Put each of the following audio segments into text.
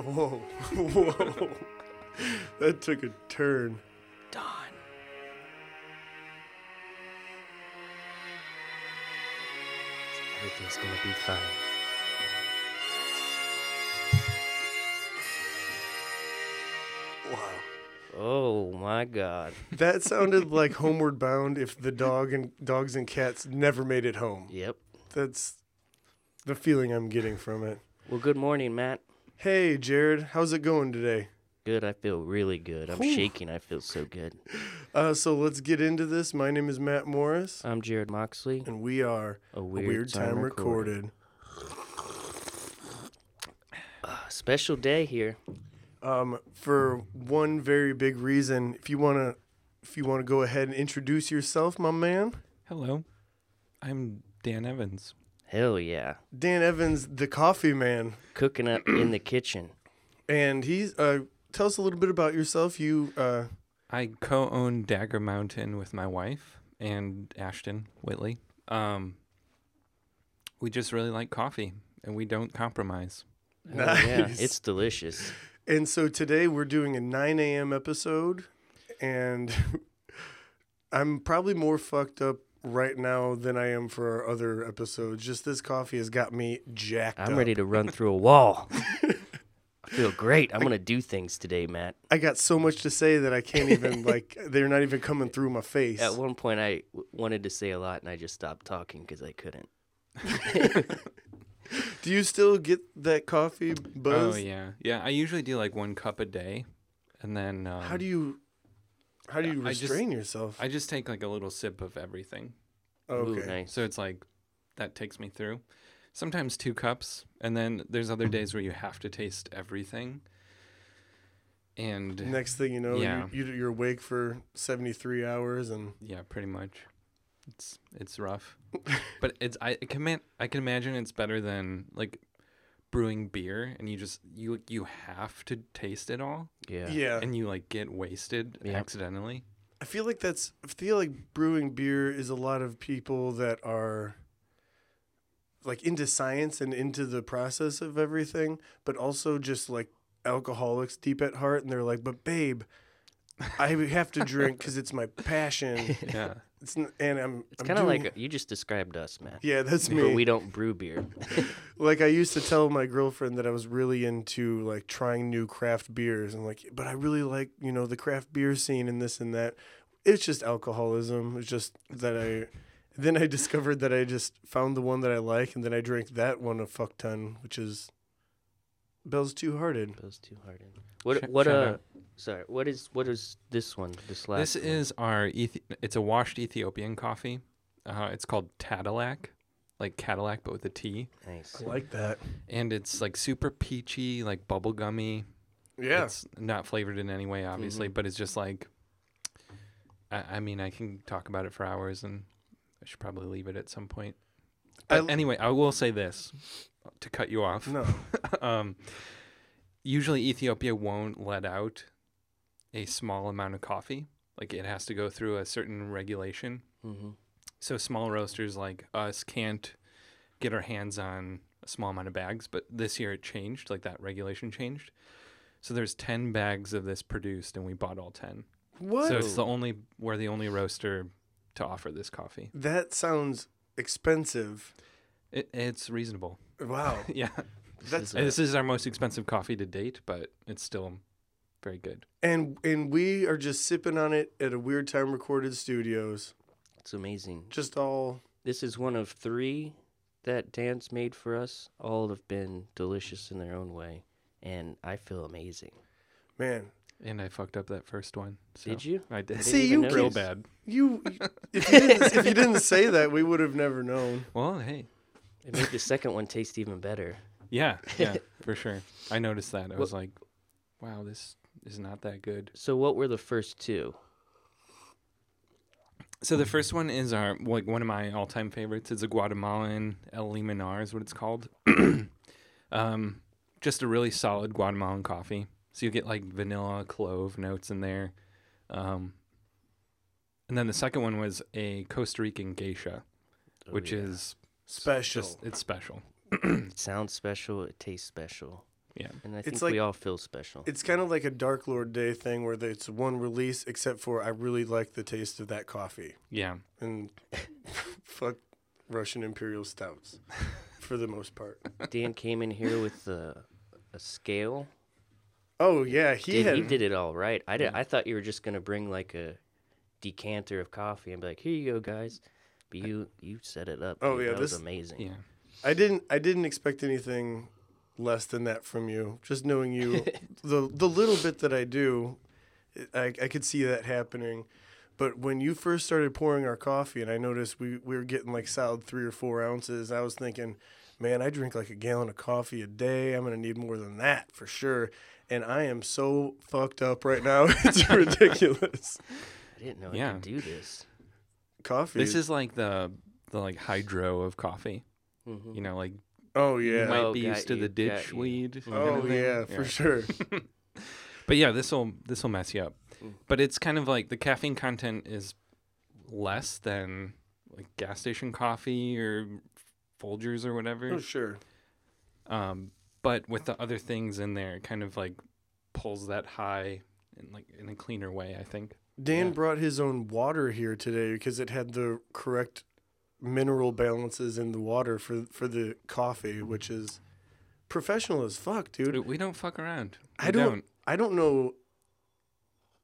Whoa, whoa. That took a turn. Don. Everything's gonna be fine. Wow. Oh my god. That sounded like Homeward Bound if the dog and dogs and cats never made it home. Yep. That's the feeling I'm getting from it. Well, good morning, Matt. Hey, Jarrod, how's it going today? Good. I feel really good. I'm Whew. shaking. I feel so good. Uh, so let's get into this. My name is Matt Morris, I'm Jarrod Moxley. and we are A a weird, Weird, Time, recorded. Ah, special day here. Um, for one very big reason, if you wanna, if you wanna go ahead and introduce yourself, my man, Hello, I'm Dan Evans. Hell yeah. Dan Evans, the coffee man, Cooking up in the kitchen. and he's uh, tell us a little bit about yourself. You uh, I co-own Dagger Mountain with my wife and Ashton Whitley. Um, we just really like coffee, and we don't compromise. Hell yeah. Nice. It's delicious. And so today we're doing a 9 a.m. episode, and I'm probably more fucked up right now than I am for our other episodes. Just this coffee has got me jacked I'm up. ready to run through a wall. I feel great. I'm gonna do things today, Matt. I got so much to say that I can't even like. They're not even coming through my face. At one point, I w- wanted to say a lot, and I just stopped talking because I couldn't. Do you still get that coffee buzz? Oh yeah, yeah. I usually do like one cup a day, and then um, How do you? How do you I just- restrain yourself? I just take like a little sip of everything. Oh, okay. Ooh, nice. So it's like that takes me through. Sometimes two cups, and then there's other days where you have to taste everything. And Next thing you know, Yeah. you, you, you're awake for 73 hours, and Yeah, pretty much. It's it's rough, but it's I can man, I can imagine it's better than like brewing beer and you just you you have to taste it all Yeah. yeah, and you like get wasted Yep. accidentally. I feel like that's. I feel like brewing beer is a lot of people that are like into science and into the process of everything, but also just like alcoholics deep at heart, and they're like, "But babe, I have to drink because it's my passion." Yeah, It's n- and I'm. It's I'm kind of doing- like you just described us, man. Yeah, that's But me. we don't brew beer. like I used to tell my girlfriend that I was really into like trying new craft beers and like but I really like, you know, the craft beer scene and this and that. It's just alcoholism. It's just that I then I discovered that I just found the one that I like and then I drank that one a fuck ton, which is Bell's Two Hearted. Those two hearted. What? Sh- what? shout Uh. out. Sorry. What is? What is this one? This last. this one? is our Ethi- it's a washed Ethiopian coffee. Uh, it's called Tadilac, like Cadillac but with a T, nice. I like that. and it's like super peachy, like bubblegummy. Yeah. It's not flavored in any way, obviously, but it's just like. I, I mean, I can talk about it for hours, and I should probably leave it at some point. But l- anyway, I will say this to cut you off. no. um, usually, Ethiopia won't let out a small amount of coffee. Like it has to go through a certain regulation. Mm-hmm. So small roasters like us can't get our hands on a small amount of bags. But this year it changed. Like that regulation changed. So there's ten bags of this produced, and we bought all ten. What? So it's the only we're the only roaster to offer this coffee. that sounds expensive. It, it's reasonable. Wow. yeah, That's And this is our most expensive coffee to date, but it's still very good. and and we are just sipping on it at a weird time recorded studios. It's amazing. Just all This is one of three that Dan's made for us. All have been delicious in their own way, and I feel amazing. man. And I fucked up that first one. So Did you? I did. I See, didn't you real bad. You, if you, didn't, if you didn't say that, we would have never known. Well, hey, It made the second one taste even better. yeah, yeah, for sure. I noticed that. I was like, wow, this is not that good. So, what were the first two? So the first one is our like one of my all-time favorites. It's a Guatemalan El Limonar is what it's called. um, just a really solid Guatemalan coffee. So you get like vanilla, clove notes in there. Um, and then the second one was a Costa Rican geisha, Oh, which yeah. is Special. just it's special. It sounds special. It tastes special. Yeah. And I It's think like- we all feel special. It's kind of like a Dark Lord Day thing where it's one release, except for I really like the taste of that coffee. Yeah. And fuck Russian Imperial Stouts for the most part. Dan came in here with a, a scale. Oh, yeah. He Did, had. he did it all right. I did. I thought you were just gonna bring like a decanter of coffee and be like, "Here you go, guys." But you you set it up. Oh, yeah, that was this- amazing. Yeah. I didn't I didn't expect anything less than that from you. Just knowing you, the the little bit that I do, I I could see that happening. But when you first started pouring our coffee, and I noticed we, we were getting like solid three or four ounces, I was thinking, man, I drink like a gallon of coffee a day. I'm gonna need more than that for sure. And I am so fucked up right now. it's ridiculous. I didn't know I Yeah. could do this. Coffee. This is like the the like hydro of coffee. Mhm. You know, like oh you yeah. might Oh, be used to you, the ditch you. weed. kind Oh of thing. yeah, for sure. But yeah, this will this will mess you up. Mm. But it's kind of like the caffeine content is less than like gas station coffee or Folgers or whatever. Oh sure. Um, but with the other things in there, it kind of like pulls that high in like in a cleaner way. I think. Dan Yeah. brought his own water here today because it had the correct mineral balances in the water for for the coffee, which is professional as fuck, dude. We don't fuck around. I We don't- I don't know.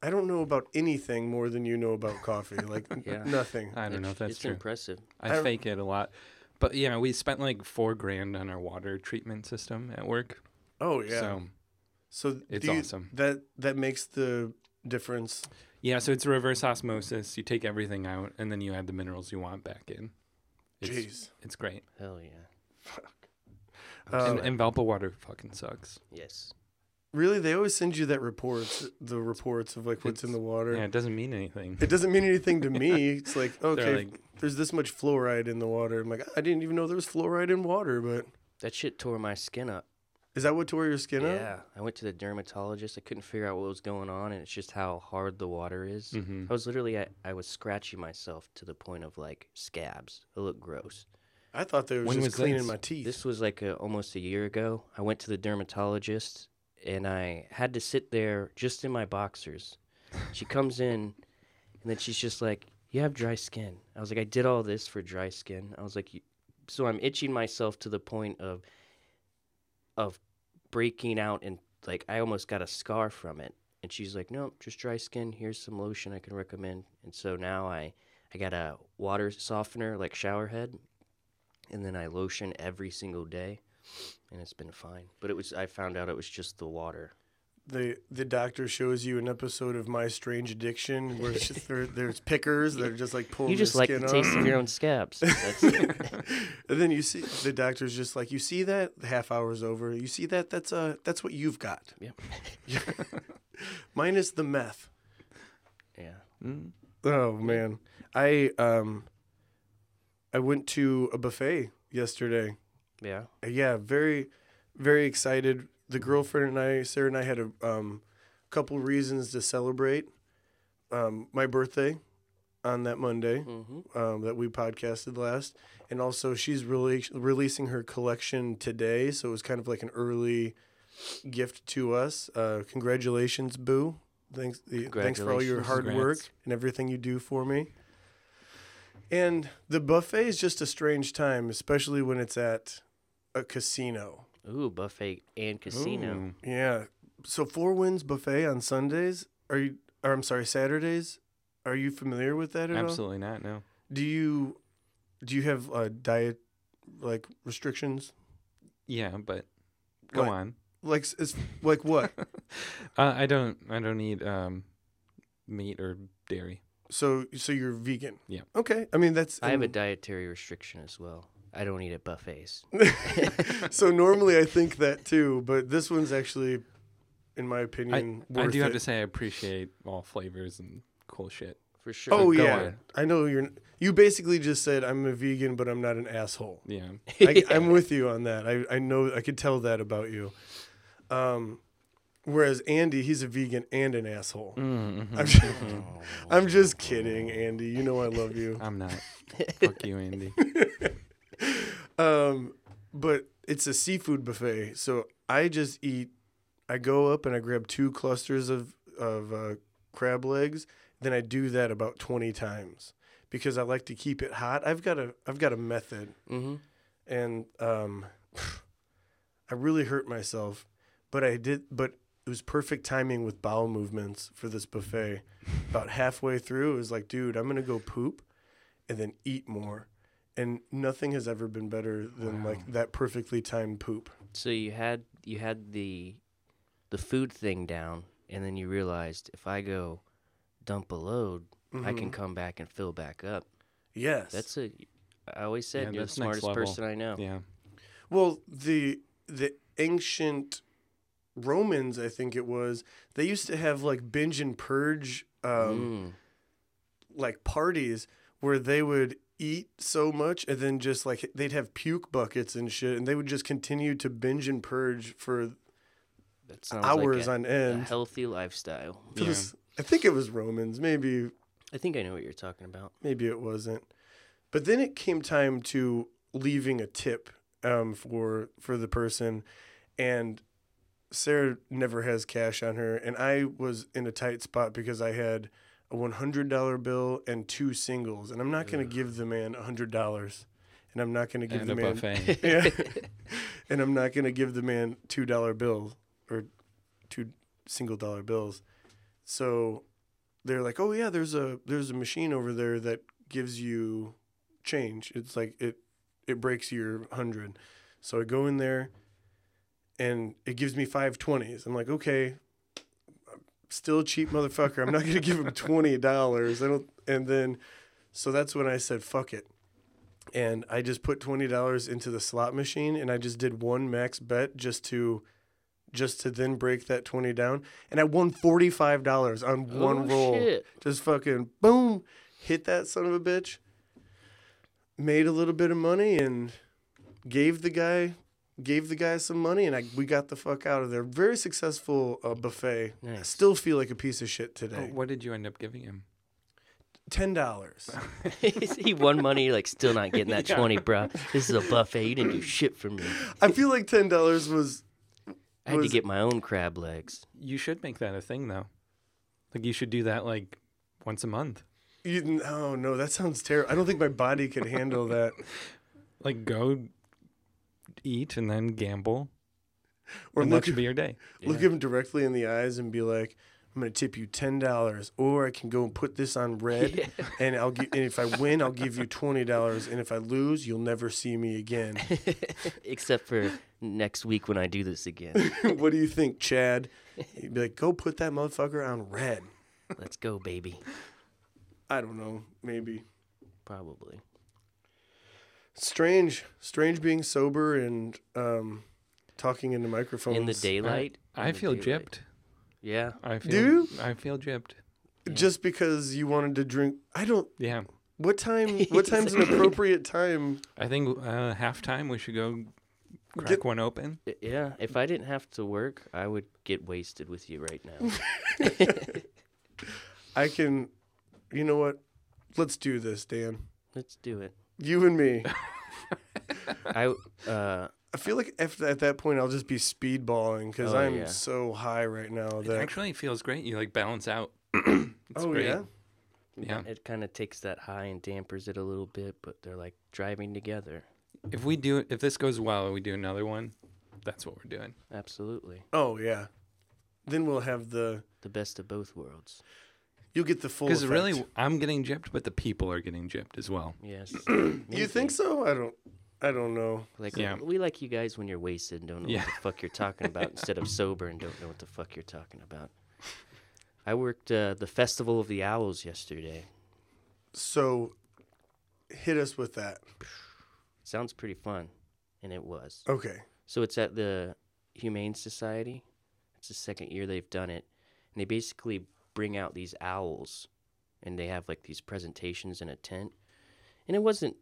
I don't know about anything more than you know about coffee. Like Yeah. nothing. I don't know if It's- that's it's true. impressive. I I- fake it a lot. But yeah, we spent like four grand on our water treatment system at work. Oh yeah. So So, it's you- awesome. That that makes the difference. Yeah, so it's reverse osmosis. You take everything out and then you add the minerals you want back in. It's, Jeez. it's great. Hell yeah. Um, and, and Valpo water fucking sucks. Yes. really, they always send you that reports, the reports of like what's in the water. Yeah, it doesn't mean anything. It doesn't mean anything to me. It's like okay, like, there's this much fluoride in the water. I'm like, I didn't even know there was fluoride in water, but That shit tore my skin up. Is that what tore your skin up? Yeah. I went to the dermatologist. I couldn't figure out what was going on, and it's just how hard the water is. mhm. I was literally, I, I was scratching myself to the point of like scabs. It looked gross. I thought they were When just was cleaning this? my teeth. This was like a, almost a year ago. I went to the dermatologist and I had to sit there just in my boxers. She comes in and then she's just like, You have dry skin. I was like, I did all this for dry skin. I was like, "You-" So I'm itching myself to the point of, of breaking out and like I almost got a scar from it. And she's like, No, just dry skin. Here's some lotion I can recommend. And so now I, I got a water softener like shower head and then I lotion every single day, and it's been fine. But it was I found out it was just the water. The the doctor shows you an episode of My Strange Addiction where just, there, there's pickers that are just like pulling you just like the skin taste of your own scabs. And then you see the doctor's just like, you see that the half hour's over. You see that that's uh that's what you've got. Yep. Minus the meth. yeah. Mm. Oh man, I um, I went to a buffet yesterday. Yeah. Yeah, very, very excited. The girlfriend and I, Sarah and I, had a um, couple reasons to celebrate. Um, my birthday on that Monday Mm-hmm. um, that we podcasted last, and also she's really releasing her collection today, so it was kind of like an early gift to us. Uh, congratulations, Boo! Thanks, the, thanks for all your Congratulations. hard work and everything you do for me. And the buffet is just a strange time, especially when it's at a casino. Ooh, buffet and casino. Ooh. Yeah. So Four Winds Buffet on Sundays. Are you? Or I'm sorry, Saturdays. Are you familiar with that at all? Absolutely not. No. Do you? Do you have uh, diet like restrictions? Yeah, but go What? on. Like it's like what? Uh, I don't. I don't eat um, meat or dairy. so so you're vegan? Yeah. Okay. I mean that's. I have a dietary restriction as well. I don't eat at buffets. so normally I think that too, but this one's actually, in my opinion, I worth do have to say I appreciate all flavors and cool shit. For sure. Oh go yeah, on. I know you're. You basically just said I'm a vegan, but I'm not an asshole. Yeah. I, I'm with you on that. I, I know I could tell that about you. Um, whereas Andy, he's a vegan and an asshole. Mm-hmm. I'm, just, I'm just kidding, Andy. You know I love you. I'm not. Fuck you, Andy. Um, but it's a seafood buffet. So I just eat. I go up and I grab two clusters of of uh, crab legs. Then I do that about twenty times because I like to keep it hot. I've got a I've got a method, Mm-hmm. and um, I really hurt myself, but I did. But it was perfect timing with bowel movements for this buffet. About halfway through, it was like, dude, I'm gonna go poop, and then eat more. And nothing has ever been better than Wow. like that perfectly timed poop. So you had you had the the food thing down, and then you realized if I go dump a load, I can Mhm. come back and fill back up. Yes. That's a. I always said Yeah, you're the smartest person I know. Yeah. well the the ancient Romans, I think it was. They used to have like binge and purge, um, Mm. like parties where they would eat so much and then just like they'd have puke buckets and shit, and they would just continue to binge and purge for That sounds hours like a, on a end. healthy lifestyle. It Yeah. was- I think it was Romans, maybe I think I know what you're talking about. maybe it wasn't. But then it came time to leaving a tip um, for for the person, and Sarah never has cash on her, and I was in a tight spot because I had a one hundred dollar bill and two singles, and I'm not going to give the man a hundred dollars, and I'm not going to give And the man buffet. yeah, and I'm not going to give the man two dollar bills or two single dollar bills. So they're like, "Oh yeah, there's a there's a machine over there that gives you change. It's like it it breaks your hundred. So I go in there, and it gives me five twenties. I'm like, okay, still a cheap motherfucker. I'm not gonna give him twenty dollars. I don't. And then, so that's when I said, fuck it. And I just put twenty dollars into the slot machine, and I just did one max bet just to, just to then break that twenty down, and I won forty five dollars on oh, one oh, roll. Shit. Just fucking boom, hit that son of a bitch. Made a little bit of money and gave the guy gave the guy some money, and I we got the fuck out of there. Very successful uh, buffet. I still feel like a piece of shit Oh, today. what did you end up giving him? Ten dollars. he won money, like still not getting that Yeah. twenty, bro. This is a buffet. You didn't do shit for me. I feel like ten dollars was I had Was- to get my own crab legs. You should make that a thing though. Like you should do that like once a month. you. Oh no, that sounds terrible. I don't think my body could handle that. Like go eat and then gamble. Or and look that should be your day. look Yeah. him directly in the eyes and be like, "I'm gonna tip you ten dollars, or I can go and put this on red, and I'll give. And if I win, I'll give you twenty dollars, and if I lose, you'll never see me again." Except for next week when I do this again. what do you think, Chad? He'd be like, "Go put that motherfucker on red." Let's go, baby. I don't know, maybe. Probably. Strange, strange being sober and um, talking into microphones In the daylight. I In the feel daylight. gypped. Yeah. I feel Do I feel gypped. Just because you wanted to drink, I don't. Yeah. What time? What time's an appropriate time? I think uh, halftime we should go crack Get- one open. Yeah. If I didn't have to work, I would get wasted with you right now. I can. You know what? Let's do this, Dan. Let's do it. You and me. I uh I feel like if, at that point I'll just be speedballing because Oh, I'm yeah. so high right now It that. actually feels great. You like balance out. it's oh great. yeah. Yeah. it kind of takes that high and dampers it a little bit, but they're like driving together. If we do if this goes well and we do another one, that's what we're doing. Absolutely. Oh yeah. Then we'll have the. The best of both worlds. You'll get the full. Because Because really, I'm getting gypped, but the people are getting gypped as well. Yes. you think so? I don't. I don't know. Like Yeah. we like you guys when you're wasted and don't know Yeah. what the fuck you're talking about instead of sober and don't know what the fuck you're talking about. I worked uh, the Festival of the Owls yesterday. So, hit us with that. Sounds pretty fun, and it was. Okay. So it's at the Humane Society. It's the second year they've done it, and they basically bring out these owls, and they have like these presentations in a tent. And it wasn't,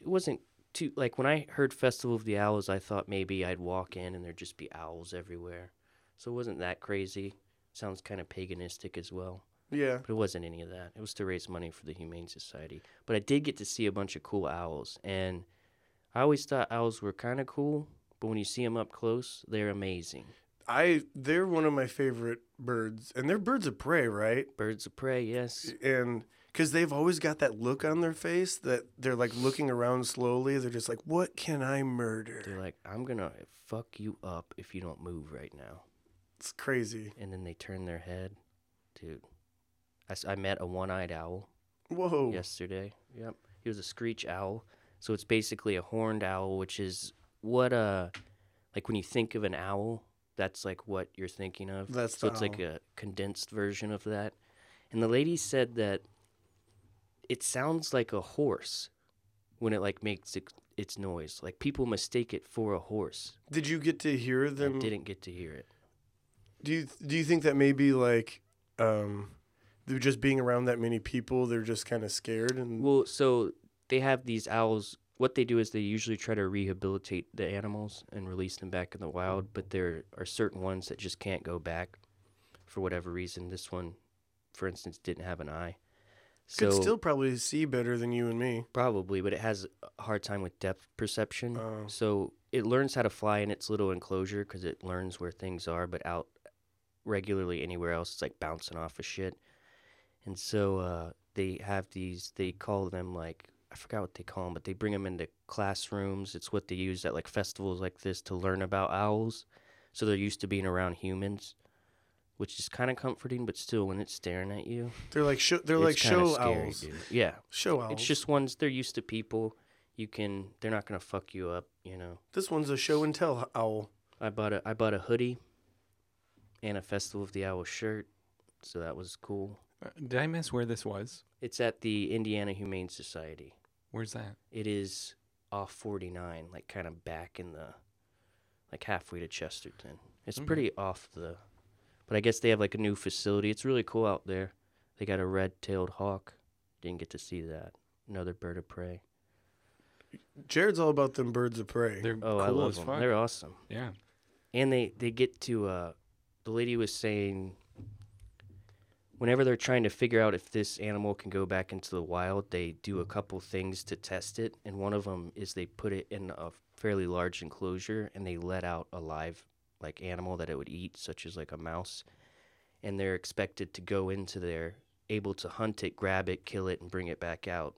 it wasn't too like when I heard Festival of the Owls, I thought maybe I'd walk in and there'd just be owls everywhere. So it wasn't that crazy. Sounds kind of paganistic as well. Yeah. But it wasn't any of that. It was to raise money for the Humane Society. But I did get to see a bunch of cool owls. And I always thought owls were kind of cool, but when you see them up close, they're amazing. I they're one of my favorite birds, and they're birds of prey, right? Birds of prey, yes. And because they've always got that look on their face that they're like looking around slowly. They're just like, "What can I murder?" They're like, I'm gonna fuck you up if you don't move right now. It's crazy. And then they turn their head, dude. I, I met a one-eyed owl Whoa. yesterday. Yep, he was a screech owl. So it's basically a horned owl, which is what uh, like when you think of an owl, that's like what you're thinking of. That's so it's like a condensed version of that. And the lady said that it sounds like a horse when it like makes it, its noise. Like people mistake it for a horse. Did you get to hear I them? didn't get to hear it. Do you do you think that maybe like um, they're just being around that many people, they're just kind of scared and Well, so they have these owls. What they do is they usually try to rehabilitate the animals and release them back in the wild, but there are certain ones that just can't go back for whatever reason. This one, for instance, didn't have an eye. So could still probably see better than you and me. probably, but it has a hard time with depth perception. Oh. So it learns how to fly in its little enclosure because it learns where things are, but out regularly anywhere else, it's like bouncing off of shit. And so uh, they have these, they call them like, I forgot what they call them, but they bring them into classrooms. It's what they use at like festivals like this to learn about owls. So they're used to being around humans, which is kind of comforting, but still, when it's staring at you, They're like show, they're like show scary, owls. dude. Yeah, Show owls. it's just ones they're used to people. You can, they're not gonna fuck you up, you know. this one's a show and tell owl. I bought a I bought a hoodie and a Festival of the Owl shirt, so that was cool. Uh, Did I miss where this was? It's at the Indiana Humane Society. Where's that? It is off 49, like kind of back in the like halfway to Chesterton. It's Okay. pretty off the but I guess they have like a new facility. It's really cool out there. They got a red-tailed hawk. Didn't get to see that. Another bird of prey. Jarrod's all about them birds of prey. They're Oh, I cool love as them. fuck. They're awesome. yeah. and they they get to uh the lady was saying whenever they're trying to figure out if this animal can go back into the wild they do a mm-hmm. couple things to test it and one of them is they put it in a fairly large enclosure and they let out a live like animal that it would eat such as like a mouse and they're expected to go into there able to hunt it grab it kill it and bring it back out.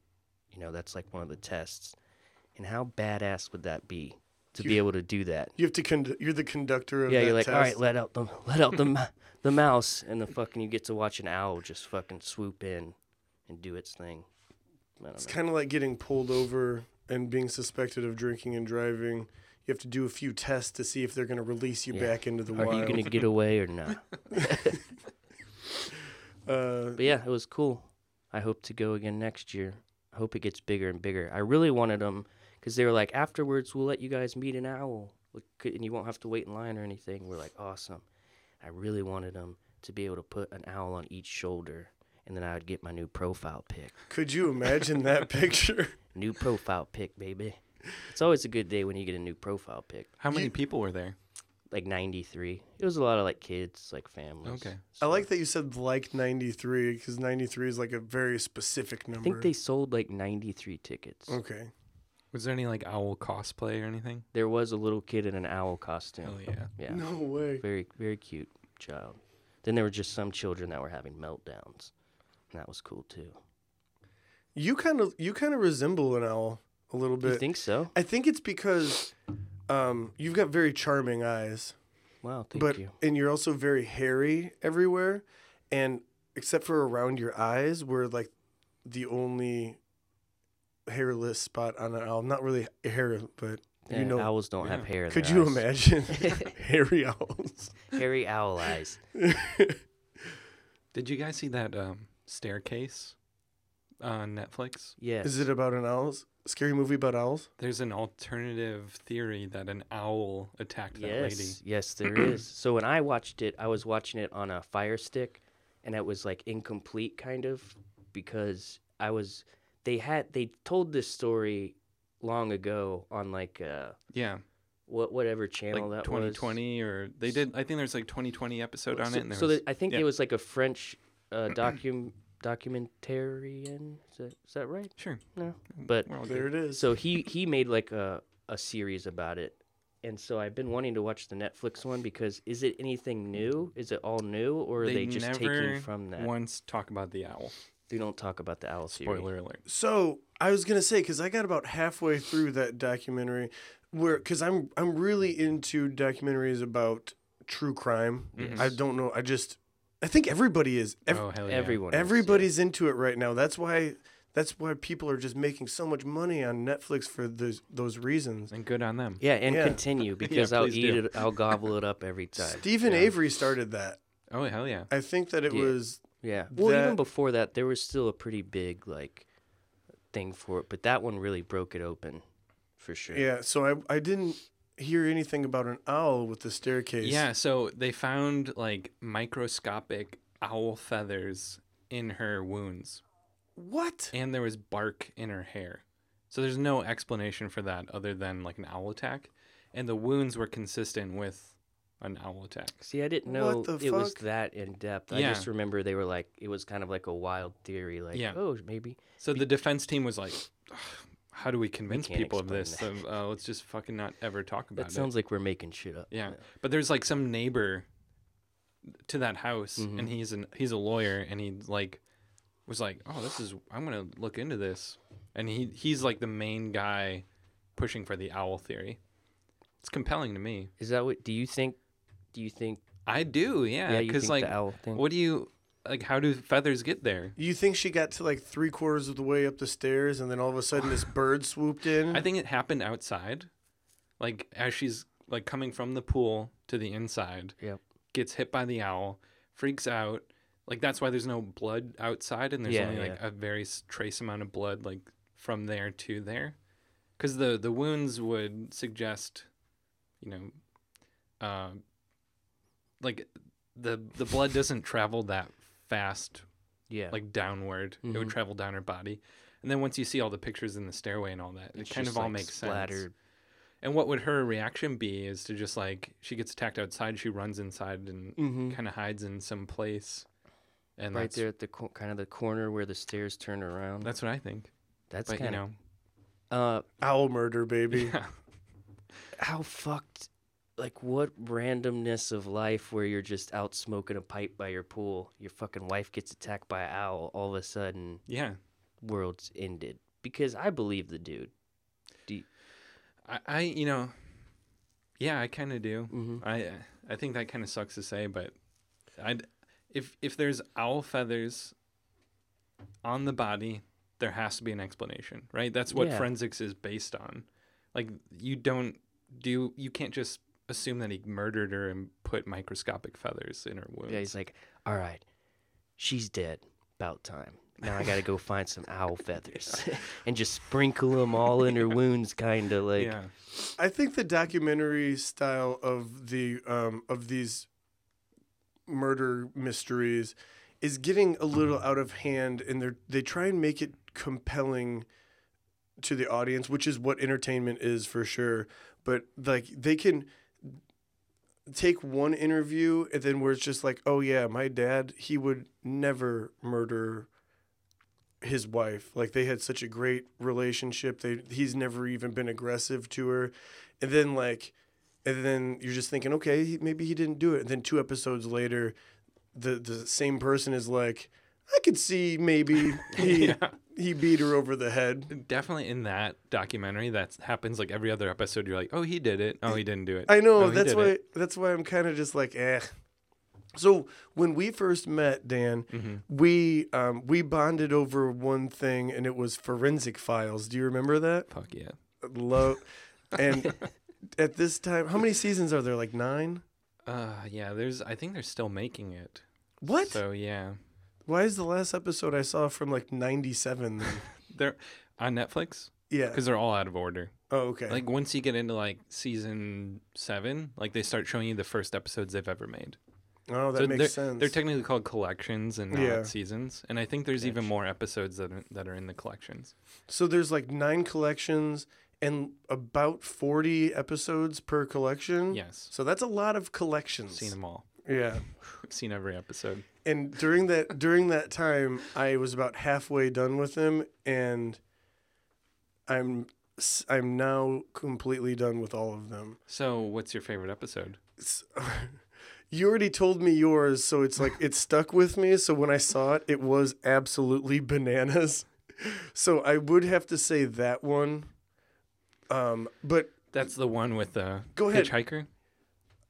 You know that's like one of the tests. And how badass would that be to be able to do that You have to con- you're the conductor of yeah, you're like, test. all right, let out the let out the the mouse, and the fucking you get to watch an owl just fucking swoop in and do its thing. It's kind of like getting pulled over and being suspected of drinking and driving. You have to do a few tests to see if they're going to release you Yeah. back into the Are wild. you gonna get away or not? uh, But yeah, it was cool. I hope to go again next year. I hope it gets bigger and bigger. I really wanted them because they were like, afterwards we'll let you guys meet an owl, and you won't have to wait in line or anything. We're like, awesome. I really wanted them to be able to put an owl on each shoulder, and then I would get my new profile pic. could you imagine that picture? New profile pic, baby. It's always a good day when you get a new profile pic. How many people were there? Like 93. It was a lot of like kids, like families. Okay. I like that you said like 93 because 93 is like a very specific number. I think they sold like 93 tickets. Okay. Was there any like owl cosplay or anything? There was a little kid in an owl costume. Oh yeah. Yeah. No way. Very, very cute child. Then there were just some children that were having meltdowns. And that was cool too. You kind of you kind of resemble an owl a little bit. You think so? I think it's because um, you've got very charming eyes, Wow, thank but you. and you're also very hairy everywhere, and except for around your eyes, we're like the only hairless spot on an owl. Not really hair, but Yeah, you know. owls don't have hair. in could you eyes. imagine hairy owls? Hairy owl eyes. Did you guys see that um, staircase on Netflix? Yes. Is it about an owl? Scary movie about owls? There's an alternative theory that an owl attacked that yes, lady. yes, there is. So when I watched it, I was watching it on a Fire Stick, and it was like incomplete, kind of, because I was. They had they told this story long ago on like uh Yeah, what whatever channel like that was. 2020 or they did. I think there's like 2020 episode on so, it. And so was, that- I think yeah. it was like a French uh, docum documentarian. Is that, is that right? sure, No, but We're There it is. so he he made like a a series about it and so I've been wanting to watch the Netflix one because is it anything new? Is it all new, or are they, just never taking from that? once talk about the owl. They don't talk about the owl theory. Spoiler alert. So I was gonna say because I got about halfway through that documentary, where because I'm I'm really into documentaries about true crime. I don't know. I just I think everybody is. Ev- oh hell yeah. Everyone. is, yeah. everybody's into it right now. That's why. That's why people are just making so much money on Netflix for those those reasons. And good on them. Yeah, and Yeah. continue because I'll eat do. it. I'll gobble it up every time. Steven Yeah. Avery started that. Oh hell yeah. I think that it Yeah. was Yeah. Well, even before that, there was still a pretty big like thing for it, but that one really broke it open, for sure. yeah. So I I didn't hear anything about an owl with the staircase. Yeah, so they found like microscopic owl feathers in her wounds, What? and there was bark in her hair. So there's no explanation for that other than like an owl attack, and the wounds were consistent with an owl attack. See, I didn't know the it was that in depth. I just remember they were like, it was kind of like a wild theory, like, Yeah. oh, maybe. So the defense team was like, "How do we convince can't people of this? So, uh, let's just fucking not ever talk about That it." sounds like we're making shit up. Yeah. But there's like some neighbor to that house Mhm. and he's an he's a lawyer and he like was like, "Oh, this is I'm going to look into this." And he he's like the main guy pushing for the owl theory. It's compelling to me. Is that what? Do you think? Do you think? I do, yeah, Yeah, cuz think like the owl thing? what do you like how do feathers get there? You think she got to like three quarters of the way up the stairs, and then all of a sudden this bird swooped in? I think it happened outside. Like as she's like coming from the pool to the inside. Yep. Gets hit by the owl, freaks out. Like that's why there's no blood outside and there's Yeah, only like a very trace amount of blood like from there to there. Cuz the the wounds would suggest you know uh, like the the blood doesn't travel that fast Yeah. like downward. It would Mhm. travel down her body. And then once you see all the pictures in the stairway and all that, It's it kind just, of all like, makes sense. And what would her reaction be is to just like she gets attacked outside, she runs inside and mm-hmm. kind of hides in some place. And right there at the co- kind of the corner where the stairs turn around. That's what I think. That's But you kind know, of. Uh, Owl murder, baby. yeah. how fucked like what randomness of life where you're just out smoking a pipe by your pool your fucking wife gets attacked by an owl all of a sudden yeah. world's ended because i believe the dude I, I you know, yeah, I kind of do. mm-hmm. I I think that kind of sucks to say, but I if if there's owl feathers on the body, there has to be an explanation, right? That's what Yeah. forensics is based on. Like you don't do you can't just assume that he murdered her and put microscopic feathers in her wounds. yeah he's like all right she's dead about time now i gotta go find some owl feathers and just sprinkle them all in her wounds kind of like yeah. I think the documentary style of the um, of these murder mysteries is getting a little out of hand, and they they try and make it compelling to the audience, which is what entertainment is for sure. But like they can take one interview and then where it's just like, oh yeah, my dad, he would never murder his wife. Like they had such a great relationship. They he's never even been aggressive to her. And then like and then you're just thinking, okay, maybe he didn't do it. And then two episodes later, the the same person is like, I could see maybe he Yeah. he beat her over the head. Definitely in that documentary, that happens like every other episode. You're like, oh, he did it. Oh, he didn't do it. I know Oh, that's why it. that's why I'm kind of just like, eh. So when we first met, Dan, hmm we um, we bonded over one thing, and it was forensic files. Do you remember that? Fuck yeah. Love, and at this time, how many seasons are there? Like nine? Uh, yeah. There's. I think they're still making it. What? So yeah, Why is the last episode I saw from like '97? they're on Netflix yeah. because they're all out of order. Oh, okay. Like once you get into like season seven, like they start showing you the first episodes they've ever made. oh, that so makes sense. They're technically called collections and not Yeah. seasons. And I think there's even more episodes that are, that are in the collections. so there's like nine collections and about 40 episodes per collection. Yes, So that's a lot of collections. seen them all. Yeah. seen every episode. And during that during that time i was about halfway done with them and i'm I'm now completely done with all of them. So, what's your favorite episode? You already told me yours, so it's like it stuck with me. So when I saw it, it was absolutely bananas. So I would have to say that one. Um, but That's the one with the Go ahead. hitchhiker,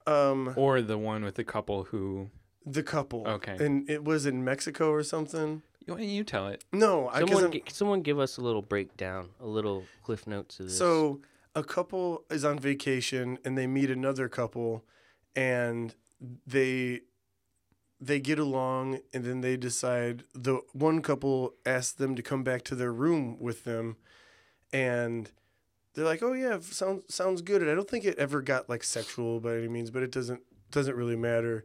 um, or the one with the couple who. The couple. Okay. And it was in Mexico or something. You, you tell it. No, I Someone, I'm- someone give us a little breakdown, a little cliff notes of this. So a couple is on vacation and they meet another couple and they they get along and then they decide the one couple asks them to come back to their room with them and they're like, "Oh yeah, sounds sounds good." And I don't think it ever got like sexual by any means, but it doesn't doesn't really matter.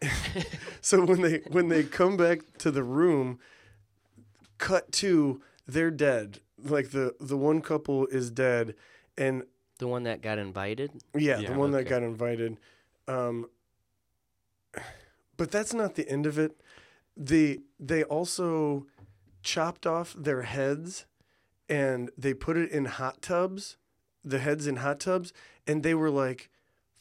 so when they when they come back to the room, cut to they're dead. Like the the one couple is dead, and the one that got invited. yeah, Yeah, the one that got invited. Um, but that's not the end of it. The they also chopped off their heads and they put it in hot tubs, the heads in hot tubs, and they were like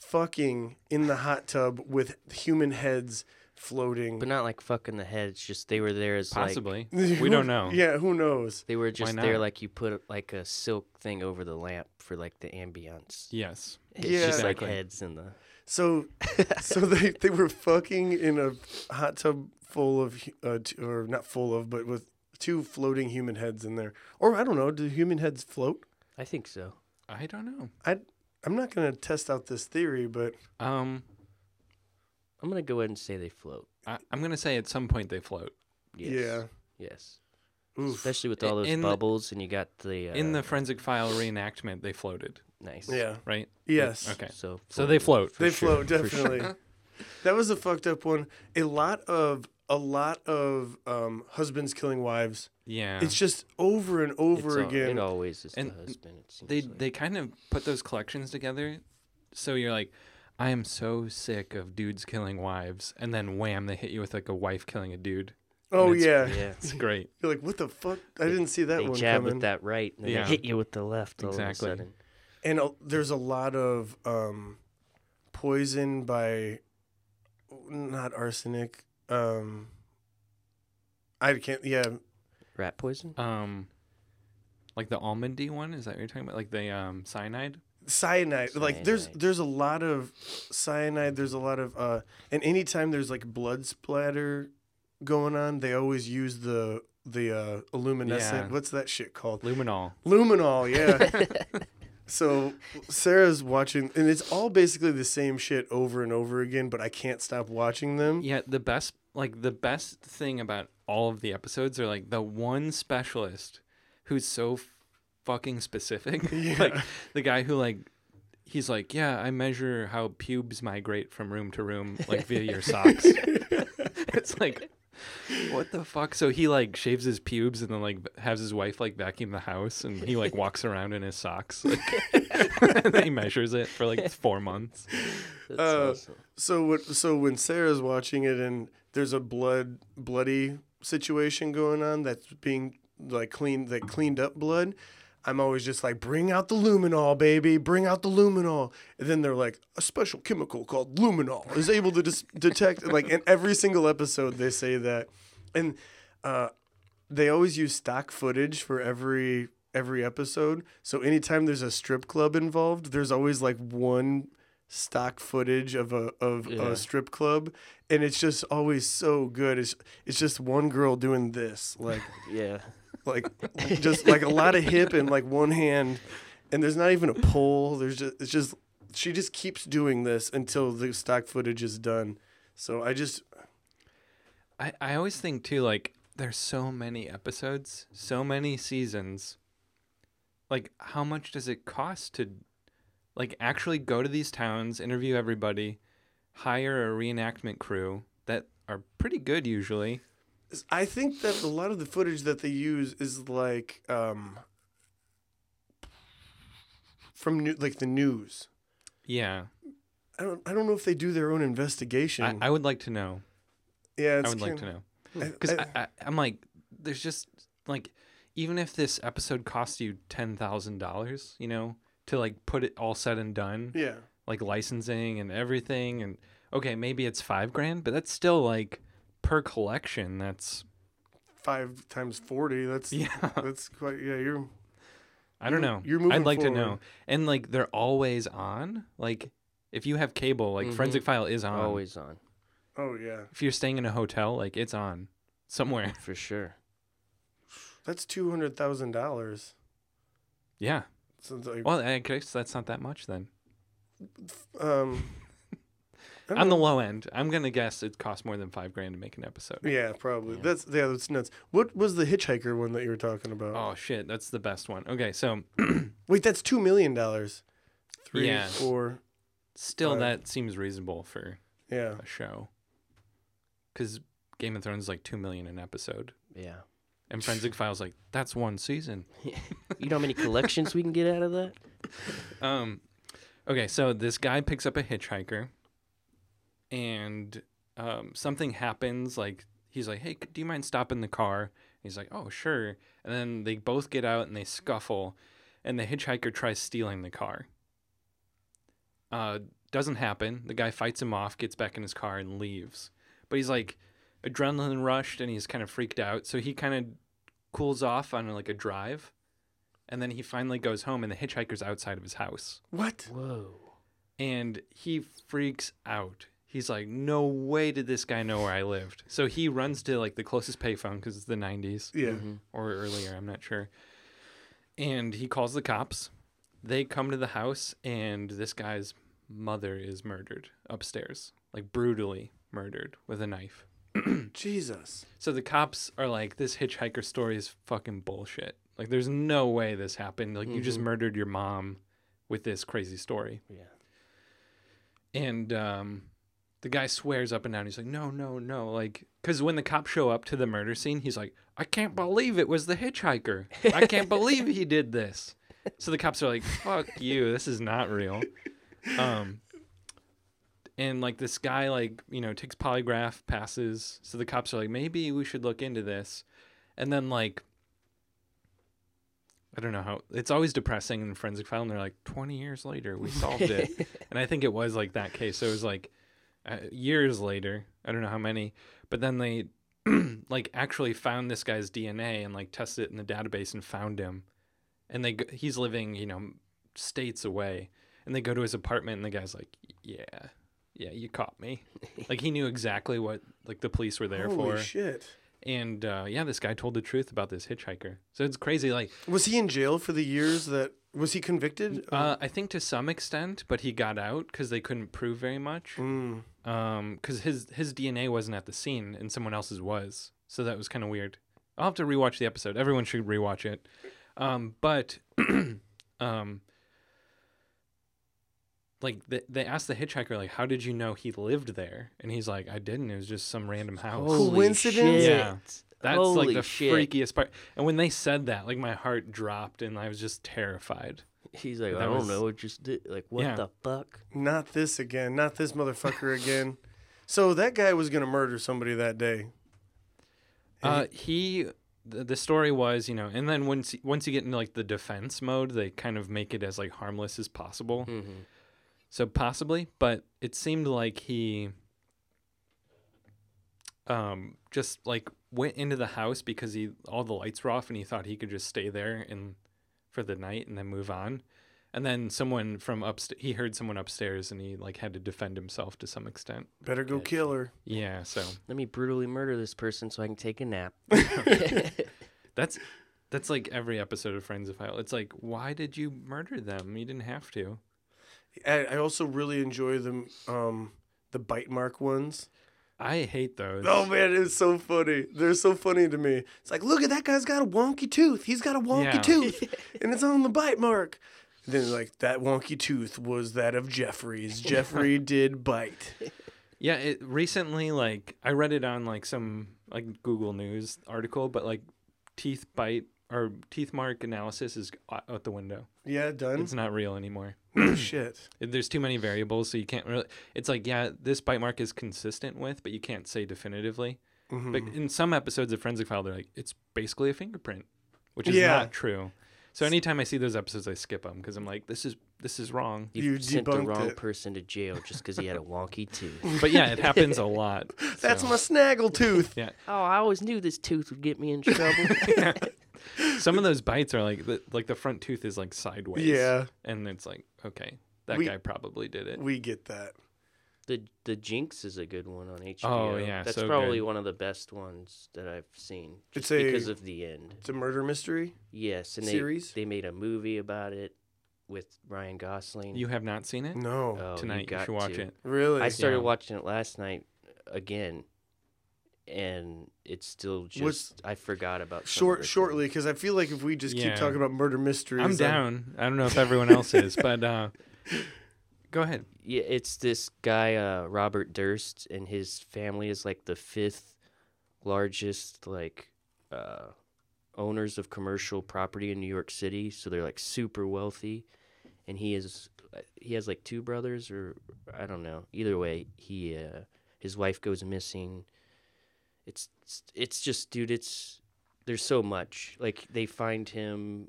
fucking in the hot tub with human heads floating. But not like fucking the heads. Just they were there as like Possibly. we don't know. Yeah, who knows? they were just Why there like you put like a silk thing over the lamp for like the ambiance. Yes. It's Yeah. just like heads in the. So, so they they were fucking in a hot tub full of, uh, t- or not full of, but with two floating human heads in there. Or I don't know, do human heads float? I think so. I don't know. I'm not gonna test out this theory, but Um, I'm gonna go ahead and say they float. I, I'm gonna say at some point they float. Yes. yeah, Yes. oof, Especially with all those In the- bubbles, and you got the uh, In the forensic file reenactment, they floated, nice. yeah, right? yes, Okay. So So they float. for they sure, float for sure. definitely. that was a fucked up one. A lot of a lot of um, husbands killing wives. Yeah. It's just over and over It's al- again. it always is And the husband. It seems they like. they kind of put those collections together, so you're like, I am so sick of dudes killing wives, and then wham, they hit you with like a wife killing a dude. oh it's- yeah. yeah. It's great. You're like, what the fuck? I They- didn't see that they one jab coming. with that right, and then Yeah. they hit you with the left. All Exactly. Of a sudden. and uh, there's a lot of um, poison by not arsenic. Um, I can't. Yeah, Rat poison. Um, like the almondy one is that what you're talking about? Like the um cyanide? cyanide. Like there's Cyanide. there's a lot of cyanide. There's a lot of uh, and anytime there's like blood splatter going on, they always use the the uh, luminescent. Yeah. What's that shit called? Luminol. Luminol. Yeah. So Sarah's watching, and it's all basically the same shit over and over again. But I can't stop watching them. Yeah, the best like the best thing about all of the episodes are like the one specialist who's so f- fucking specific. Yeah. like the guy who like he's like, "Yeah, I measure how pubes migrate from room to room like via your socks." it's like what the fuck? So he like shaves his pubes and then like has his wife like vacuum the house and he like walks around in his socks. Like, and then he measures it for like 4 months. That's Uh, awesome. So what? So when Sarah's watching it, and there's a blood, bloody situation going on that's being like cleaned, like cleaned up blood. I'm always just like, bring out the luminol, baby, bring out the luminol. And then they're like, a special chemical called luminol is able to dis- detect. Like in every single episode, they say that, and uh, they always use stock footage for every every episode. So anytime there's a strip club involved, there's always like one stock footage of a of Yeah. a strip club, and it's just always so good. It's it's just one girl doing this, like Yeah. like just like a lot of hip and like one hand, and there's not even a pole. There's just it's just she just keeps doing this until the stock footage is done. So I just I, I always think too like there's so many episodes, so many seasons. Like how much does it cost to like actually go to these towns, interview everybody, hire a reenactment crew that are pretty good usually. I think that a lot of the footage that they use is like um from new, like the news. Yeah. I don't I don't know if they do their own investigation. I, I would like to know. yeah, I would like to know. Because I- I, I, I'm like, there's just like even if this episode costs you ten thousand dollars, you know, to like put it all said and done, Yeah. like licensing and everything, and okay, maybe it's five grand, but that's still like per collection. That's Five times forty. That's yeah. that's quite yeah, you're I don't know. you're moving I'd like to know. And like they're always on. Like if you have cable, like Mhm. Forensic File is on. Always on, oh yeah. If you're staying in a hotel, like it's on somewhere. for sure. That's two hundred thousand dollars. Yeah. So like, Well, I guess that's not that much then. um I don't On the low end, I'm gonna guess it costs more than five grand to make an episode. Yeah, probably. Yeah. That's yeah, that's nuts. What was the hitchhiker one that you were talking about? Oh shit, that's the best one. Okay, so Wait, that's two million dollars. Three, Yeah. four. still Right. that seems reasonable for Yeah. a show. Because Game of Thrones is like two million an episode, Yeah. and Forensic File's like that's one season. You know how many collections we can get out of that? Um, okay, so this guy picks up a hitchhiker, and um, something happens. Like he's like, "Hey, do you mind stopping the car?" he's like, "Oh, sure." And then they both get out and they scuffle, and the hitchhiker tries stealing the car. Uh, doesn't happen. The guy fights him off, gets back in his car, and leaves. But he's like adrenaline rushed, and he's kind of freaked out. So he kind of cools off on like a drive. And then he finally goes home, and the hitchhiker's outside of his house. What? Whoa. And he freaks out. He's like, "No way did this guy know where I lived." So he runs to like the closest payphone because it's the '90s Yeah. Mhm. or earlier, I'm not sure. And he calls the cops. They come to the house, and this guy's mother is murdered upstairs, like brutally murdered with a knife. Jesus. So the cops are like, "This hitchhiker story is fucking bullshit. Like, there's no way this happened. Like, you just Mhm. murdered your mom with this crazy story." Yeah. And um, the guy swears up and down. He's like, "No, no, no!" Like, because when the cops show up to the murder scene, he's like, "I can't believe it was the hitchhiker. I can't believe he did this." So the cops are like, "Fuck you! This is not real." Um, and like this guy, like you know, takes polygraph, passes. So the cops are like, "Maybe we should look into this." And then like. I don't know how it's always depressing in forensic file, and they're like, 20 years later, we solved it. And I think it was like that case. So it was like uh, years later. I don't know how many, but then they like actually found this guy's DNA and like tested it in the database and found him. And they he's living, you know, states away. And they go to his apartment and the guy's like, "Yeah. Yeah, you caught me." like he knew exactly what like the police were there Holy for. shit. And uh, yeah, this guy told the truth about this hitchhiker. So it's crazy like Was he in jail for the years that was he convicted? uh, I think to some extent, but he got out because they couldn't prove very much. Mm. um because his his dna wasn't at the scene and someone else's was so that was kind of weird i'll have to rewatch the episode everyone should rewatch it um but um like they, they asked the hitchhiker like how did you know he lived there and he's like i didn't it was just some random house Holy Coincidence? shit. Yeah. that's Holy like the shit. freakiest part and when they said that like my heart dropped and i was just terrified He's like, That I don't was- know. It just did. Like, what Yeah. the fuck? Not this again. Not this motherfucker again. So that guy was gonna murder somebody that day. Uh, he the, the story was, you know, and then once once you get into like the defense mode, they kind of make it as like harmless as possible. Mm-hmm. So possibly, but it seemed like he um just like went into the house because he all the lights were off and he thought he could just stay there and for the night and then move on. And then someone from upstairs, he heard someone upstairs and he like had to defend himself to some extent. better go kill her. Yeah, so Let me brutally murder this person so I can take a nap. That's that's like every episode of Forensic File. It's like, why did you murder them? You didn't have to. I, I also really enjoy the um the bite mark ones. I hate those. Oh man, it's so funny. They're so funny to me. It's like, look at that guy's got a wonky tooth. He's got a wonky Yeah. tooth, and it's on the bite mark. And then like that wonky tooth was that of Jeffrey's. Jeffrey did bite. Yeah, it recently like I read it on like some like Google News article, but like teeth bite or teeth mark analysis is out the window. Yeah, done. It's not real anymore. Shit. There's too many variables, so you can't really. It's like yeah, this bite mark is consistent with, but you can't say definitively. Mhm. But in some episodes of Forensic File, they're like, it's basically a fingerprint. which is Yeah. not true. So anytime I see those episodes, I skip them because I'm like, this is this is wrong. You, You sent the wrong it. person to jail just because he had a wonky tooth. But yeah, it happens a lot. That's so- my snaggle tooth. yeah. Oh, I always knew this tooth would get me in trouble. Some of those bites are like the like the front tooth is like sideways. Yeah, and it's like okay, that We- guy probably did it. we get that. the The Jinx is a good one on HBO. Oh, yeah, that's so probably good. one of the best ones that I've seen. It's Just a- because of the end. It's a murder mystery. Yes, and they Series? they made a movie about it with Ryan Gosling. You have not seen it No, Oh, tonight. You, got should watch to. it. really. I started Yeah. watching it last night again, and it's still just What's- I forgot about Short, shortly, because I feel like if we just Yeah. keep talking about murder mysteries, I'm down. I don't know if everyone else is, but uh, go ahead. Yeah, it's this guy, uh, Robert Durst, and his family is like the fifth largest like uh, owners of commercial property in New York City. So they're like super wealthy, and he is he has like two brothers or I don't know. Either way, he uh, his wife goes missing. It's it's just dude. It's there's so much like they find him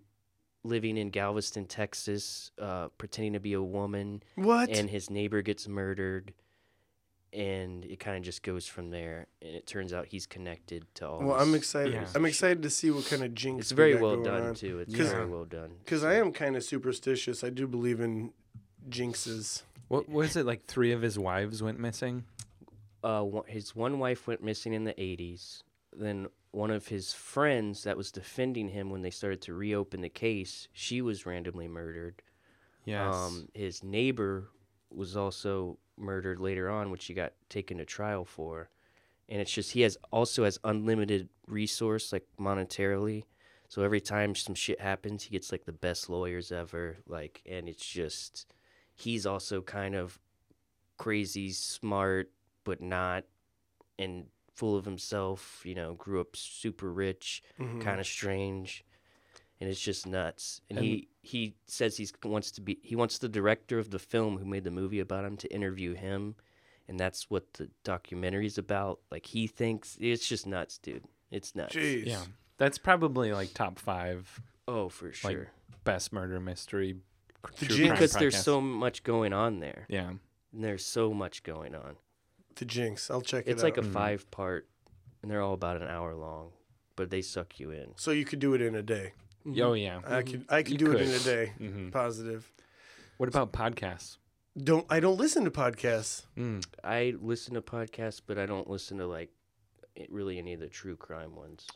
living in Galveston, Texas, uh, pretending to be a woman What? and his neighbor gets murdered and it kind of just goes from there and it turns out he's connected to all well, this I'm excited. Yeah. I'm excited to see what kind of jinx. it's very well done on. too it's 'Cause- very well done Because I am kind of superstitious. I do believe in jinxes. What was it like? Three of his wives went missing. Uh his one wife went missing in the 80s then one of his friends that was defending him when they started to reopen the case she was randomly murdered. Yes. um his neighbor was also murdered later on which he got taken to trial for. And it's just he has also has unlimited resource like monetarily. So every time some shit happens he gets like the best lawyers ever. Like and it's just he's also kind of crazy smart but not and full of himself you know grew up super rich Mhm. kind of strange and it's just nuts and, And- he he says he wants to be he wants the director of the film who made the movie about him to interview him and that's what the documentary's about like he thinks it's just nuts dude it's nuts Jeez. yeah, that's probably like top five oh for sure best murder mystery. The true because there's podcast. so much going on there yeah. and there's so much going on The jinx. I'll check it out. it's like out. a Mhm. five part and they're all about an hour long but they suck you in so you could do it in a day. Oh yeah. I could. I could You do it in a day. hmm Positive. What about podcasts? Don't. I don't listen to podcasts. Mm. i listen to podcasts but i don't listen to like really any of the true crime ones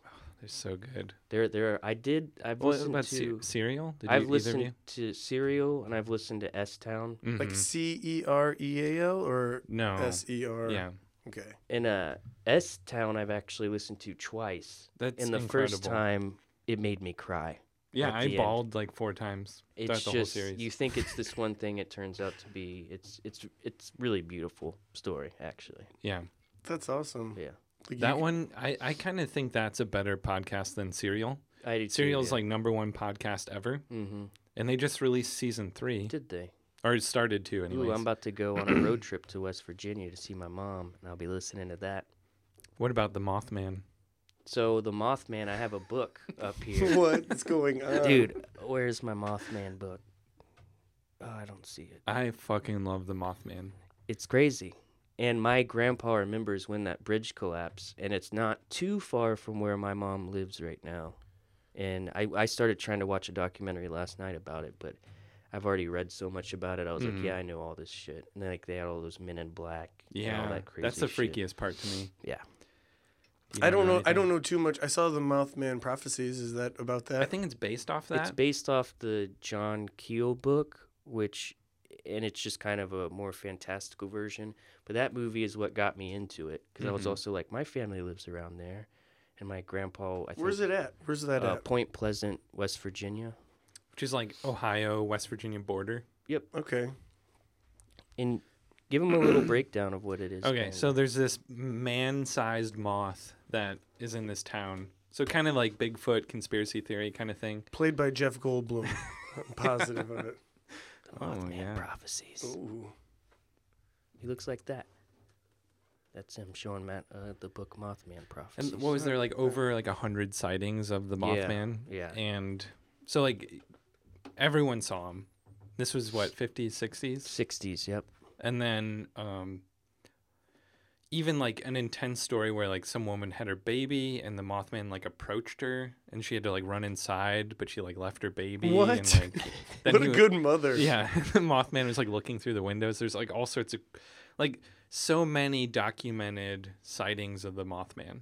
They're so good. There, there. Are I did. I've What listened about to. Se- Serial? Did I've you, listened to Serial and I've listened to S Town. you? Like. C E R E A L or no. S E R. Yeah. Okay. And uh, S Town I've actually listened to twice. That's and the incredible. first time, it made me cry. Yeah, I the end. bawled like four times It's throughout the whole just series. you think it's this one thing. It turns out to be. It's it's it's really beautiful story actually. yeah. That's awesome. Yeah, Like That you- one, I, I kind of think that's a better podcast than Serial. I did. Serial's like number one podcast ever, Mm-hmm. and they just released season three, Did they? or it started to, anyways. Ooh, I'm about to go on a road trip to West Virginia to see my mom, and I'll be listening to that. What about the Mothman? So the Mothman, I have a book up here. What's going on, Dude, where's my Mothman book? Oh, I don't see it. I fucking love the Mothman. It's crazy. And my grandpa remembers when that bridge collapsed, and it's not too far from where my mom lives right now. And I, I started trying to watch a documentary last night about it, but I've already read so much about it. I was Mhm. like, yeah, I know all this shit. And then like they had all those Men in Black. and all Yeah, that crazy that's the shit. freakiest part to me. Yeah. You I don't know. I don't know too much. I saw the Mothman prophecies. Is that about that? I think it's based off that. It's based off the John Keel book, which, and it's just kind of a more fantastical version. But that movie is what got me into it because I was Mhm. also like, my family lives around there, and my grandpa. I think, Where's it at? Where's that Uh, at? Point Pleasant, West Virginia. which is like Ohio, West Virginia border. Yep. Okay. And give them a little breakdown of what it is. Okay, so there's this man-sized moth that is in this town. So kind of like Bigfoot conspiracy theory kind of thing. Played by Jeff Goldblum. I'm positive of it. The Oh, Mothman yeah. prophecies. Ooh. He looks like that. That's him showing Matt uh, the book Mothman prophecy. And what was there like over like a hundred sightings of the Yeah, Mothman? yeah. And so like everyone saw him. This was what 50s, 60s, 60s, yep. and then um, even like an intense story where like some woman had her baby and the Mothman like approached her and she had to like run inside, but she like left her baby. What? And, like, then what a wa- good mother. Yeah, the Mothman was like looking through the windows. There's like all sorts of, like, so many documented sightings of the Mothman.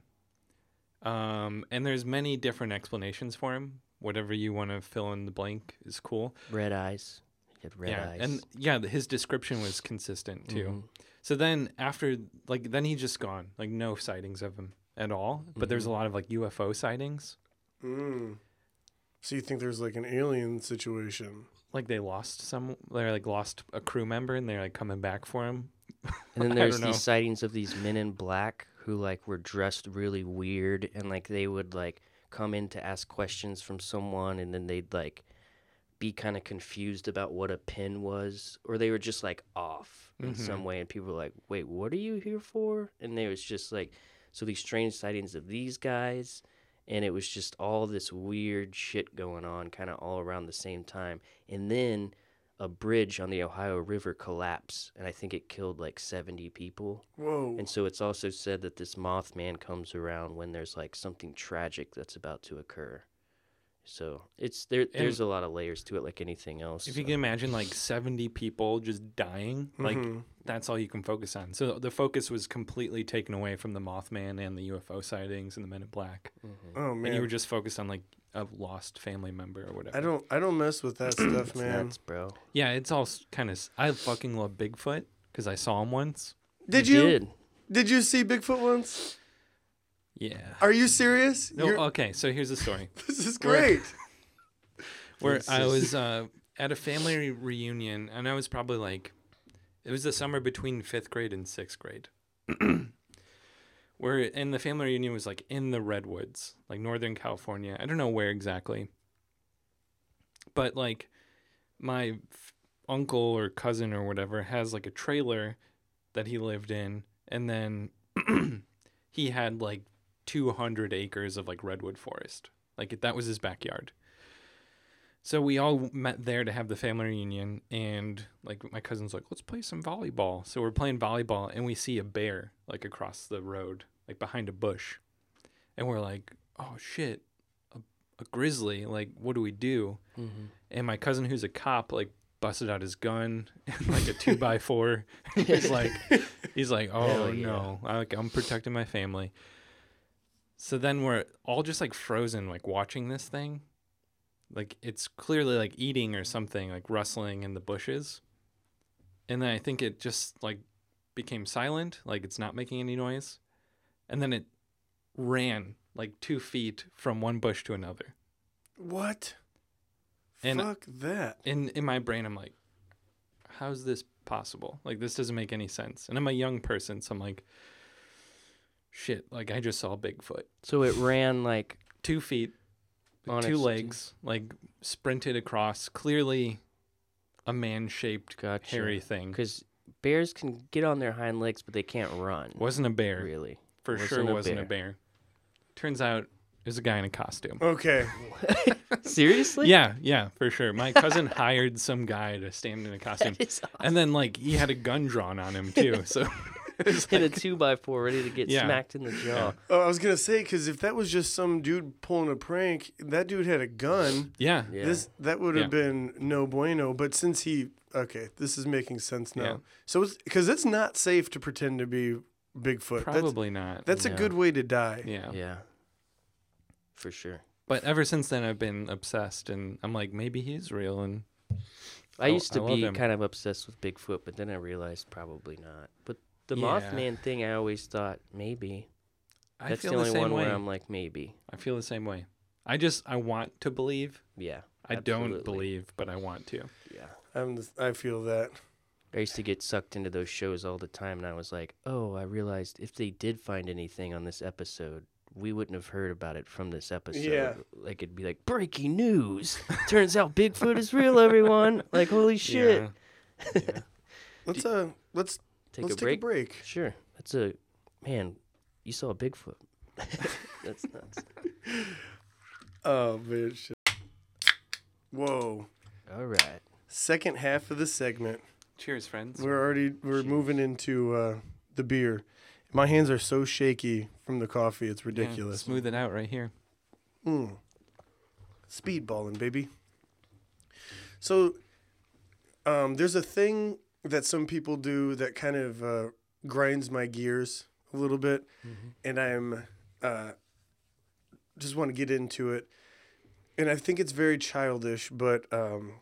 Um, and there's many different explanations for him. Whatever you want to fill in the blank is cool. Red eyes. He had red yeah, eyes. and yeah, his description was consistent too. Mhm. So then after, like, then he's just gone. Like, no sightings of him at all. But there's a lot of like UFO sightings. Mm. So you think there's like an alien situation? Like they lost some, they're like lost a crew member, and they're like coming back for him. And then there's these sightings of these men in black who like were dressed really weird and like they would like come in to ask questions from someone and then they'd like be kind of confused about what a pin was or they were just like off in Mhm. some way and people were like wait what are you here for and they was just like so these strange sightings of these guys and it was just all this weird shit going on kind of all around the same time and then a bridge on the Ohio River collapsed, and I think it killed like 70 people. Whoa. And so it's also said that this Mothman comes around when there's like something tragic that's about to occur. So it's there. There's a lot of layers to it, like anything else. If you can imagine like 70 people just dying, like Mhm. that's all you can focus on. So the focus was completely taken away from the Mothman and the UFO sightings and the Men in Black. Mhm. oh man! And you were just focused on like a lost family member or whatever. I don't I don't mess with that stuff, man. nuts, bro. Yeah, it's all kind of. I fucking love Bigfoot because I saw him once. Did you? Did. Did you see Bigfoot once? Yeah. Are you serious? No, You're- okay, so here's the story. this is great. where This I was uh, at a family reunion, and I was probably like, it was the summer between fifth grade and sixth grade. where and the family reunion was like in the redwoods, like Northern California. I don't know where exactly, but like my f- uncle or cousin or whatever has like a trailer that he lived in, and then he had like 200 acres of like redwood forest. Like that was his backyard. So we all met there to have the family reunion, and like my cousin's like, "Let's play some volleyball." So we're playing volleyball, and we see a bear like across the road, like behind a bush, and we're like, "Oh shit, a, a grizzly! Like, what do we do?" Mhm. And my cousin, who's a cop, like busted out his gun, and, like a two by four. he's like, he's like, "Oh Hell yeah. no, I, like I'm protecting my family." So then we're all just like frozen, like watching this thing. Like it's clearly like eating or something, like rustling in the bushes. And then I think it just like became silent, like it's not making any noise. And then it ran like two feet from one bush to another. What? And- Fuck that. In in my brain, I'm like, how's this possible? Like this doesn't make any sense. And I'm a young person, so I'm like, shit, like I just saw Bigfoot. So it ran like Two feet On two its two- legs, like sprinted across, clearly a man shaped gotcha. hairy thing. Because bears can get on their hind legs, but they can't run. Wasn't a bear. Really? For Wasn't sure a wasn't a bear. bear. Turns out it was a guy in a costume. Okay. Seriously? Yeah, yeah, for sure. My cousin hired some guy to stand in a costume. That is awesome. And then like he had a gun drawn on him too. So it was Hit a two by four ready to get Yeah. smacked in the jaw. Oh, I was gonna say because if that was just some dude pulling a prank, that dude had a gun. yeah. Yeah. This that would have Yeah. been no bueno. But since he okay, this is making sense now. Yeah. So because it's not safe to pretend to be Bigfoot. That's Probably not. that's a good way to die. yeah. yeah. For sure. But ever since then I've been obsessed and I'm like maybe he's real and I I- used to I be kind of obsessed with Bigfoot, but then I realized probably not. But the Yeah. Mothman thing, I always thought maybe. I That's feel the the, only same one way. where I'm like maybe. I feel the same way. I just I want to believe. Yeah. I don't believe, but I want to. Yeah. I'm the- I feel that. I used to get sucked into those shows all the time, and I was like, oh, I realized if they did find anything on this episode, we wouldn't have heard about it from this episode. Yeah. Like it'd be like breaking news. Turns out Bigfoot is real, everyone. Like holy shit. Yeah. yeah. Let's uh let's Take let's a take break. a break. Sure. That's a man, you saw a Bigfoot. That's nuts. Oh man, shit. Whoa. All right. Second half of the segment. Cheers, friends. We're already we're Cheers. moving into uh, the beer. My hands are so shaky from the coffee. It's Yeah, ridiculous. smooth it out right here. Mm. Speedballing, baby. So, um, there's a thing that some people do that kind of uh, grinds my gears a little bit, and I'm uh, just want to get into it. And I think it's very childish, but um,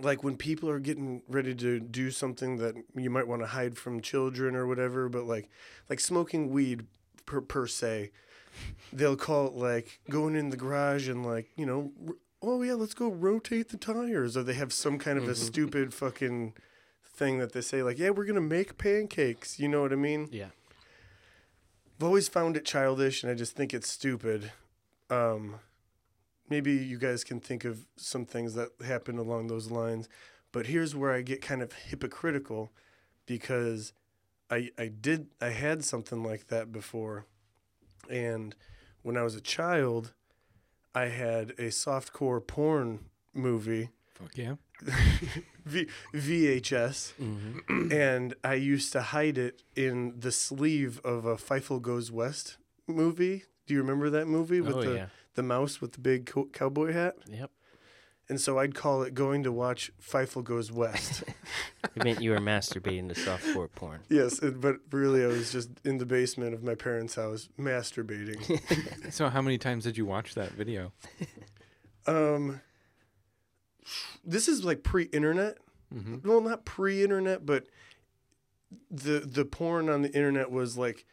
like when people are getting ready to do something that you might want to hide from children or whatever, but like like smoking weed per per se, they'll call it like going in the garage and like you know, r- oh yeah, let's go rotate the tires, or they have some kind of a stupid fucking thing that they say like, yeah, we're gonna make pancakes. You know what I mean? Yeah. I've always found it childish, and I just think it's stupid. Um, maybe you guys can think of some things that happened along those lines, but here's where I get kind of hypocritical because I I did I had something like that before, and when I was a child, I had a softcore porn movie, Fuck yeah. v- VHS Mm-hmm. and I used to hide it in the sleeve of a Fievel Goes West movie. Do you remember that movie with Oh the yeah. the mouse with the big co- cowboy hat? Yep. And so I'd call it going to watch Fievel Goes West. It meant you were masturbating to softcore porn. yes, it, but really I was just in the basement of my parents' house masturbating. So, how many times did you watch that video? um, this is like pre-internet. Mm-hmm. well not pre-internet but the the porn on the internet was like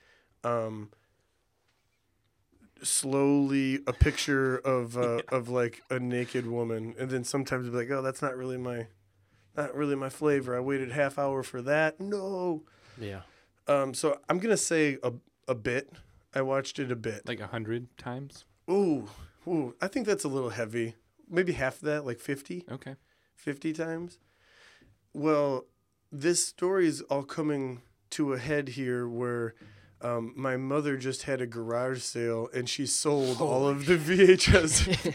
um slowly a picture of uh, of like a naked woman. And then sometimes it'd be like oh that's not really my not really my flavor. I waited half hour for that. No. Yeah. um so i'm gonna say a, a bit. I watched it a bit. Like a hundred times? ooh. Ooh. I think that's a little heavy maybe half of that like 50 Okay. 50 times. Well, this story is all coming to a head here where um, my mother just had a garage sale and she sold all of the VHS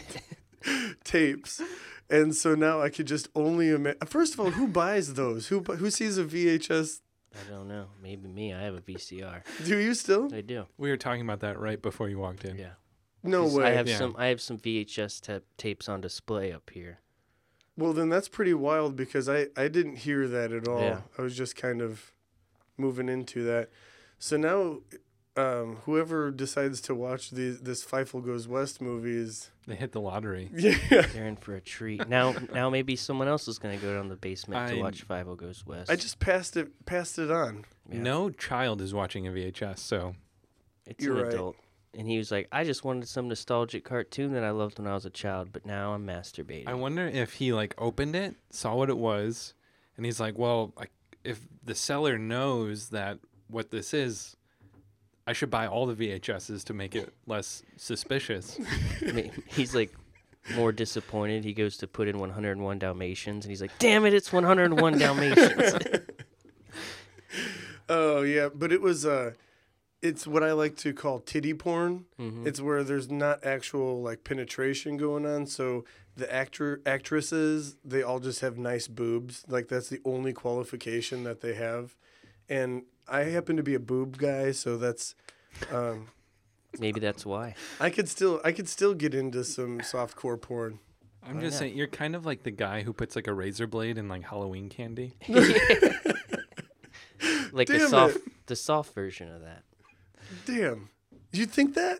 tapes. And so now I could just only imagine. First of all, who buys those? Who who sees a VHS? I don't know. Maybe me. I have a VCR. Do you still? I do. We were talking about that right before you walked in. Yeah. No 'Cause way. I have Yeah. some. I have some VHS ta- tapes on display up here. Well, then that's pretty wild because I, I didn't hear that at all. Yeah. I was just kind of moving into that. So now, um, whoever decides to watch the, this Fievel Goes West movie is. They hit the lottery. Yeah. They're in for a treat. Now, now maybe someone else is gonna go down the basement to watch Fievel Goes West. I just passed it passed it on. Yeah. No child is watching a VHS, so It's You're an right. adult. And he was like, I just wanted some nostalgic cartoon that I loved when I was a child, but now I'm masturbating. I wonder if he like opened it, saw what it was, and he's like, "Well, I, if the seller knows that what this is, I should buy all the VHSs to make it less suspicious." I mean, he's like more disappointed. He goes to put in 101 Dalmatians, and he's like, "Damn it, it's 101 Dalmatians." Oh yeah, but it was uh, it's what I like to call titty porn. Mhm. It's where there's not actual like penetration going on. So the actor actresses they all just have nice boobs. Like that's the only qualification that they have. And I happen to be a boob guy, so that's um, Maybe that's why. I could still I could still get into some soft core porn. I'm just saying, you're kind of like the guy who puts like a razor blade in like Halloween candy. Like the soft, it. the soft version of that. Damn, you think that?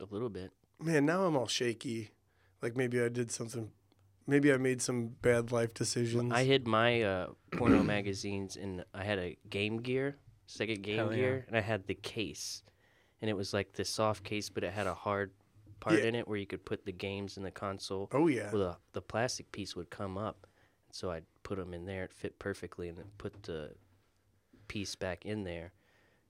A little bit. Man, now I'm all shaky. Like maybe I did something. Maybe I made some bad life decisions. I hid my uh, porno magazines and I had a Game Gear, Sega Game Hell yeah. Gear, and I had the case, and it was like the soft case, but it had a hard part Yeah. in it where you could put the games in the console. oh yeah. Well, the, the plastic piece would come up, so I'd put them in there. It fit perfectly, and then put the piece back in there.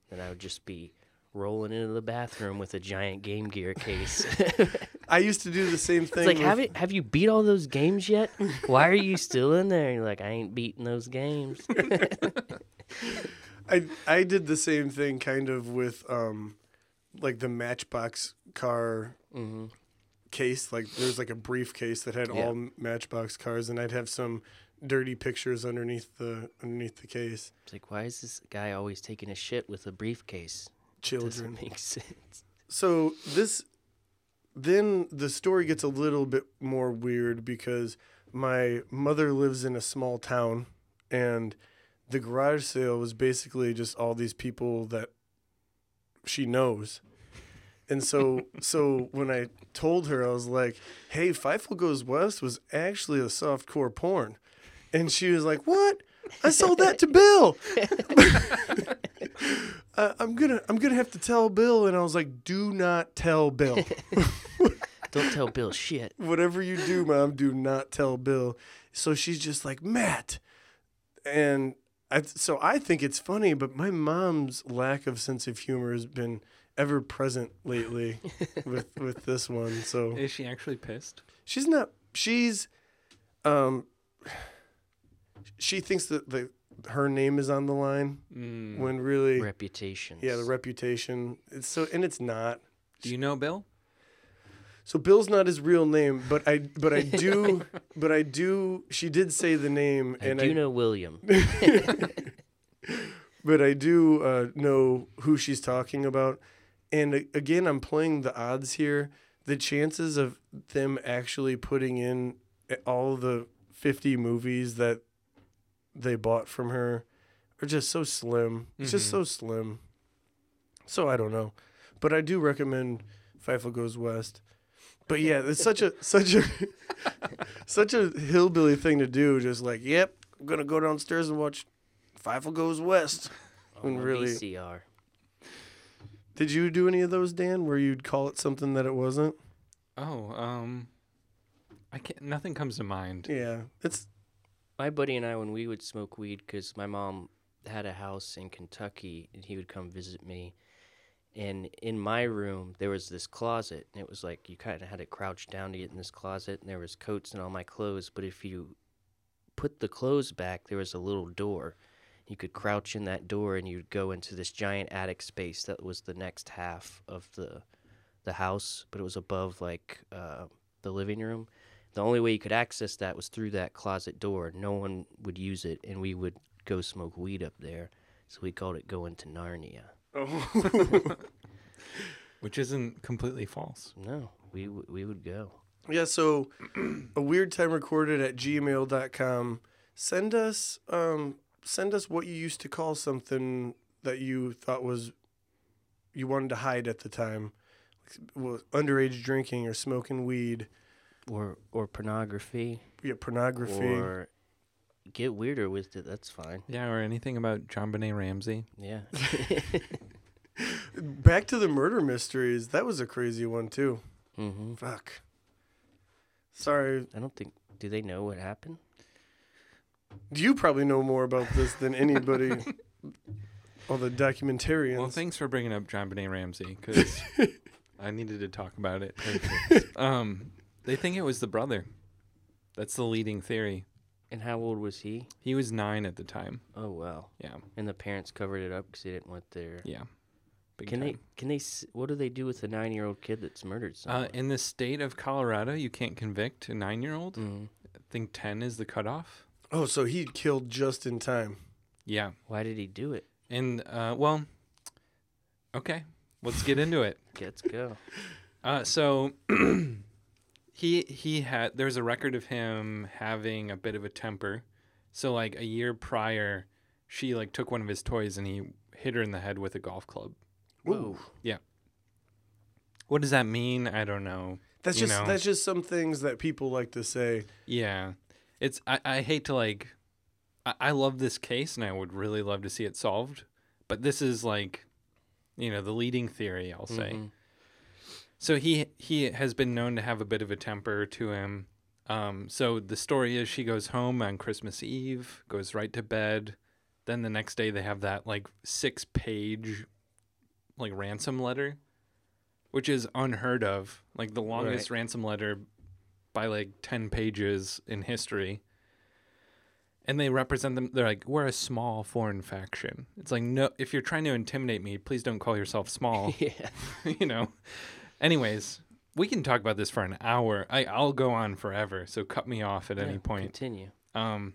Then I would just be rolling into the bathroom with a giant Game Gear case. I used to do the same thing. It's like, with- have you, Have you beat all those games yet? Why are you still in there? You're like, I ain't beating those games. I I did the same thing kind of with um like the Matchbox car Mm-hmm. case. Like there's like a briefcase that had Yeah. all Matchbox cars, and I'd have some dirty pictures underneath the underneath the case. It's like, why is this guy always taking a shit with a briefcase? Children. Doesn't make sense. So this then the story gets a little bit more weird because my mother lives in a small town and the garage sale was basically just all these people that she knows. And so so when I told her I was like, "Hey, Fievel Goes West was actually a softcore porn." And she was like, "What? I sold that to Bill." uh, I'm gonna I'm gonna have to tell Bill, and I was like, "Do not tell Bill. Don't tell Bill shit. Whatever you do, mom, do not tell Bill." So she's just like Matt, and I so I think it's funny, but my mom's lack of sense of humor has been ever present lately with with this one. So Is she actually pissed? she's not she's um she thinks that the her name is on the line Mm. when really reputation. yeah the reputation it's so and it's not Do you know Bill? so bill's not his real name but i but i do but i do she did say the name I and do i know William. but i do uh, know who she's talking about and again i'm playing the odds here the chances of them actually putting in all the 50 movies that they bought from her are just so slim it's just Mhm. so slim so i don't know but i do recommend Fievel Goes West. But yeah, it's such a such a such a hillbilly thing to do. Just like, yep, I'm gonna go downstairs and watch Fievel Goes West. On When a really- VCR. Did you do any of those, Dan, where you'd call it something that it wasn't? Oh, um, I can't. Nothing comes to mind. Yeah, it's My buddy and I, when we would smoke weed, because my mom had a house in Kentucky, and he would come visit me. And in my room, there was this closet, and it was like you kind of had to crouch down to get in this closet, and there was coats and all my clothes. But if you put the clothes back, there was a little door. You could crouch in that door, and you'd go into this giant attic space that was the next half of the the house, but it was above like uh, the living room. The only way you could access that was through that closet door. No one would use it, and we would go smoke weed up there. So we called it going to Narnia. oh. Which isn't completely false. No, we w- we would go. yeah. So a weird time recorded at gmail.com. Send us um send us what you used to call something that you thought was you wanted to hide at the time. Was underage drinking or smoking weed, Or or pornography, yeah, pornography. or get weirder with it. That's fine. Yeah, or anything about JonBenét Ramsey. Yeah. Back to the murder mysteries. That was a crazy one too. hmm Fuck. Sorry. I don't think. Do they know what happened? You probably know more about this than anybody. All the documentarians. Well, thanks for bringing up JonBenét Ramsey because I needed to talk about it. um, they think it was the brother. That's the leading theory. And how old was he? He was nine at the time. Oh wow. Yeah, And the parents covered it up because they didn't want their. yeah. Big Can they? Can they? What do they do with a nine-year-old kid that's murdered Uh, in the state of Colorado, you can't convict a nine-year-old. Mhm. I think ten is the cutoff. oh, so he killed just in time. Yeah, Why did he do it? and uh, well, okay, let's get into it. Let's go. Uh, so he he had there's a record of him having a bit of a temper. So like a year prior, she like took one of his toys and he hit her in the head with a golf club. Ooh. Yeah. What does that mean? I don't know. That's You just know. that's just some things that people like to say. Yeah, it's I, I hate to like, I, I love this case and I would really love to see it solved, but this is like, you know, the leading theory. I'll say. Mhm. So he he has been known to have a bit of a temper to him. Um, so the story is she goes home on Christmas Eve, goes right to bed. Then the next day they have that like six page like ransom letter, which is unheard of. Like the longest ransom letter by like ten pages in history. and they represent them. They're like, we're a small foreign faction. It's like, no, if you're trying to intimidate me, please don't call yourself small. yeah. you know. Anyways, we can talk about this for an hour. I I'll go on forever. So cut me off at any point. Continue. Um.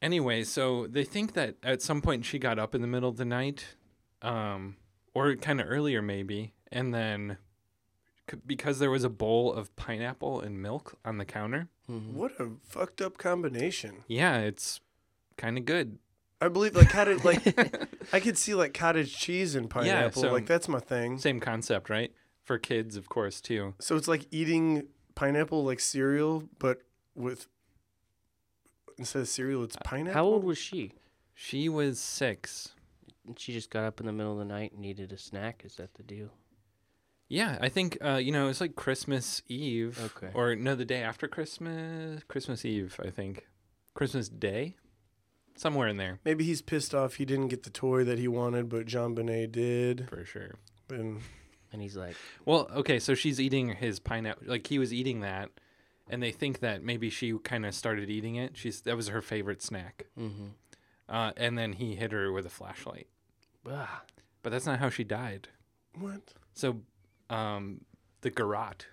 Anyway, so they think that at some point she got up in the middle of the night, um, or kind of earlier maybe, and then c- because there was a bowl of pineapple and milk on the counter. Mhm. What a fucked up combination. Yeah, it's kind of good. I believe like cottage like I could see like cottage cheese and pineapple. so- like that's my thing. Same concept, right? For kids, of course, too. So it's like eating pineapple like cereal, but with instead of cereal, it's pineapple. How old was she? She was six. And She just got up in the middle of the night and needed a snack. Is that the deal? Yeah, I think uh, you know it's like Christmas Eve, Okay. or no, the day after Christmas, Christmas Eve, I think, Christmas Day, somewhere in there Maybe he's pissed off he didn't get the toy that he wanted, but JonBenét did. for sure. And And he's like, Well, okay, so she's eating his pineapple, like he was eating that, and they think that maybe she kind of started eating it. She's that was her favorite snack, mm-hmm. uh, and then he hit her with a flashlight. ah, But that's not how she died. what? So, um, the garrote.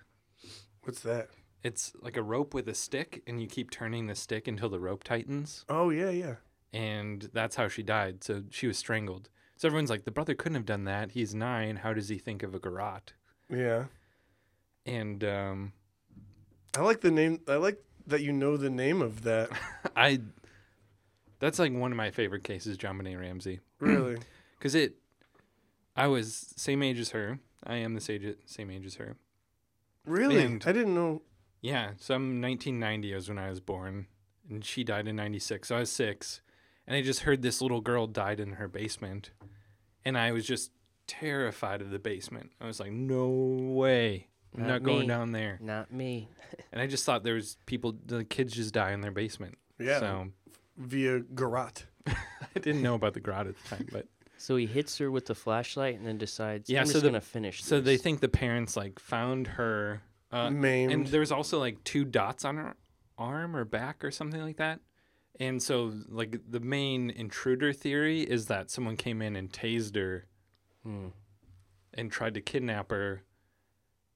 What's that? It's like a rope with a stick, and you keep turning the stick until the rope tightens. Oh yeah, yeah. And that's how she died. So she was strangled. So everyone's like, the brother couldn't have done that. He's nine. How does he think of a garrote? Yeah. And um, I like the name. I like that you know the name of that. I, that's like one of my favorite cases, JonBenét Ramsey, Really? because it, I was same age as her. I am the same same age as her. Really? And- I didn't know. Yeah, so I'm 1990 was when I was born, and she died in 96. So I was six, and I just heard this little girl died in her basement, and I was just terrified of the basement. I was like, no way, I'm Not not, going me. down there. not me. And I just thought there was people, the kids just die in their basement. Yeah. So Via garrote. I didn't know about the grot at the time, but So he hits her with the flashlight and then decides, Yeah, I'm so just the- gonna finish. so they think the parents like found her, uh, Maimed. and there was also like two dots on her arm or back or something like that. And so, like the main intruder theory is that someone came in and tased her Hmm. and tried to kidnap her,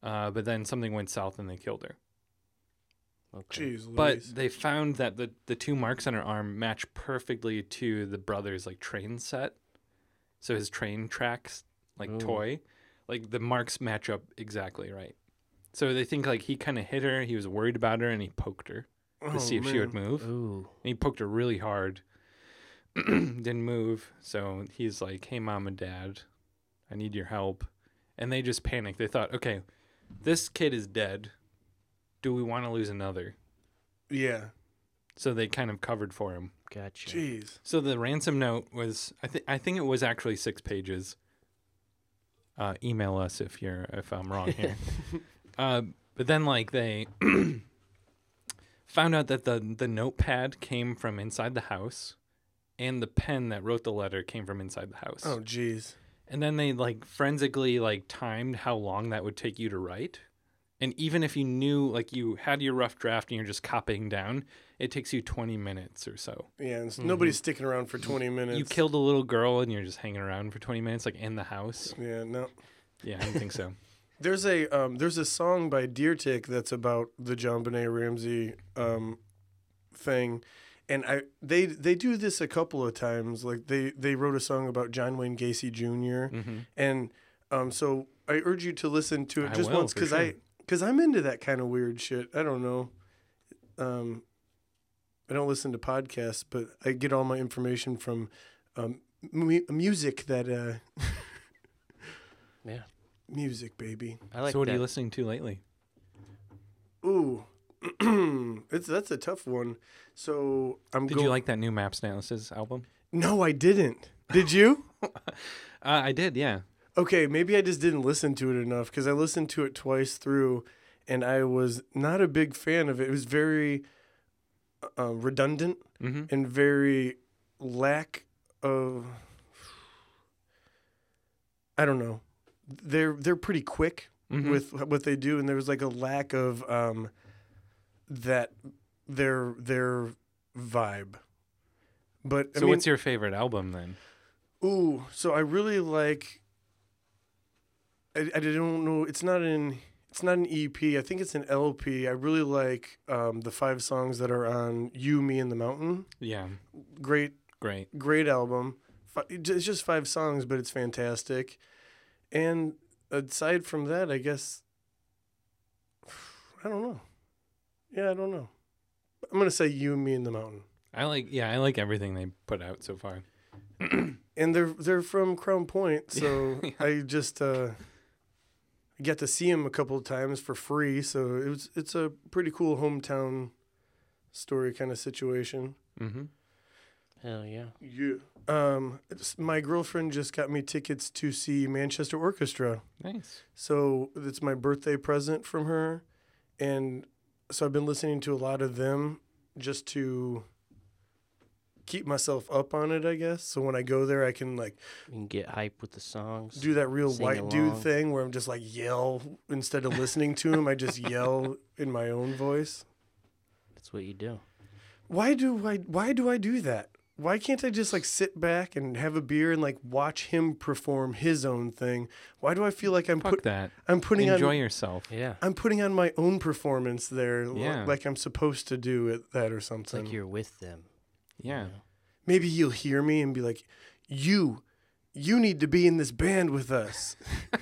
uh, but then something went south and they killed her. Okay. Jeez, But they found that the the two marks on her arm match perfectly to the brother's like train set, so his train tracks like Ooh. toy, like the marks match up exactly right. So they think like he kind of hit her. He was worried about her and he poked her to Oh, see if she would move. Ooh. And he poked her really hard. Didn't move. So he's like, "Hey, mom and dad, I need your help." And they just panicked. They thought, "Okay, this kid is dead. Do we want to lose another?" Yeah. So they kind of covered for him. Gotcha. Jeez. So the ransom note was, I think, I think it was actually six pages. Uh, email us if you're if I'm wrong here. uh, but then like they found out that the the notepad came from inside the house, and the pen that wrote the letter came from inside the house. Oh, jeez. And then they like forensically like timed how long that would take you to write. And even if you knew like you had your rough draft and you're just copying down, it takes you 20 minutes or so. Yeah, and s- nobody's sticking around for 20 minutes. Mm-hmm. You killed a little girl and you're just hanging around for 20 minutes like in the house. Yeah, no. Yeah, I don't think so. There's a um, there's a song by Deer Tick that's about the JonBenét Ramsey um, thing, and I they they do this a couple of times. Like they they wrote a song about John Wayne Gacy Jr. hmm and um, so I urge you to listen to it I just will, once because I because I'm into that kind of weird shit. I don't know. Um, I don't listen to podcasts, but I get all my information from um, mu- music that uh, Yeah. Music, baby. I like so what that. are you listening to lately? Ooh, it's that's a tough one. So I'm. Did go- you like that new Maps Analysis album? No, I didn't. Did you? Uh, I did, yeah. okay, maybe I just didn't listen to it enough because I listened to it twice through, and I was not a big fan of it. It was very uh, redundant hmm and very lack of. I don't know. They're they're pretty quick Mhm. with what they do, and there was like a lack of um, that their their vibe. But I So mean, what's your favorite album then? ooh, so I really like. I, I don't know. It's not an it's not an EP. I think it's an LP. I really like um, the five songs that are on "You, Me, and the Mountain." Yeah, Great great. great album. It's just five songs, but it's fantastic. And aside from that, I guess I don't know. Yeah, I don't know. I'm gonna say you, me, and the mountain. I like yeah, I like everything they put out so far. And they're they're from Crown Point, so Yeah. I just uh, I got to see them a couple of times for free. So it was it's a pretty cool hometown story kind of situation. Mm-hmm. Hell yeah. Yeah. Um, it's- my girlfriend just got me tickets to see Manchester Orchestra. Nice. So it's my birthday present from her. And so I've been listening to a lot of them just to keep myself up on it, I guess. So when I go there, I can like You can get hype with the songs. do that real Sing white dude thing where I'm just like yell instead of listening to him. I just yell in my own voice. That's what you do. Why do I why do I do that? Why can't I just like sit back and have a beer and like watch him perform his own thing? Why do I feel like I'm Fuck put that. I'm putting Enjoy on yourself. Yeah. I'm putting on my own performance there li- Yeah. like I'm supposed to do it that or It's something. like you're with them. you Yeah. know? Maybe he'll hear me and be like, "You you need to be in this band with us."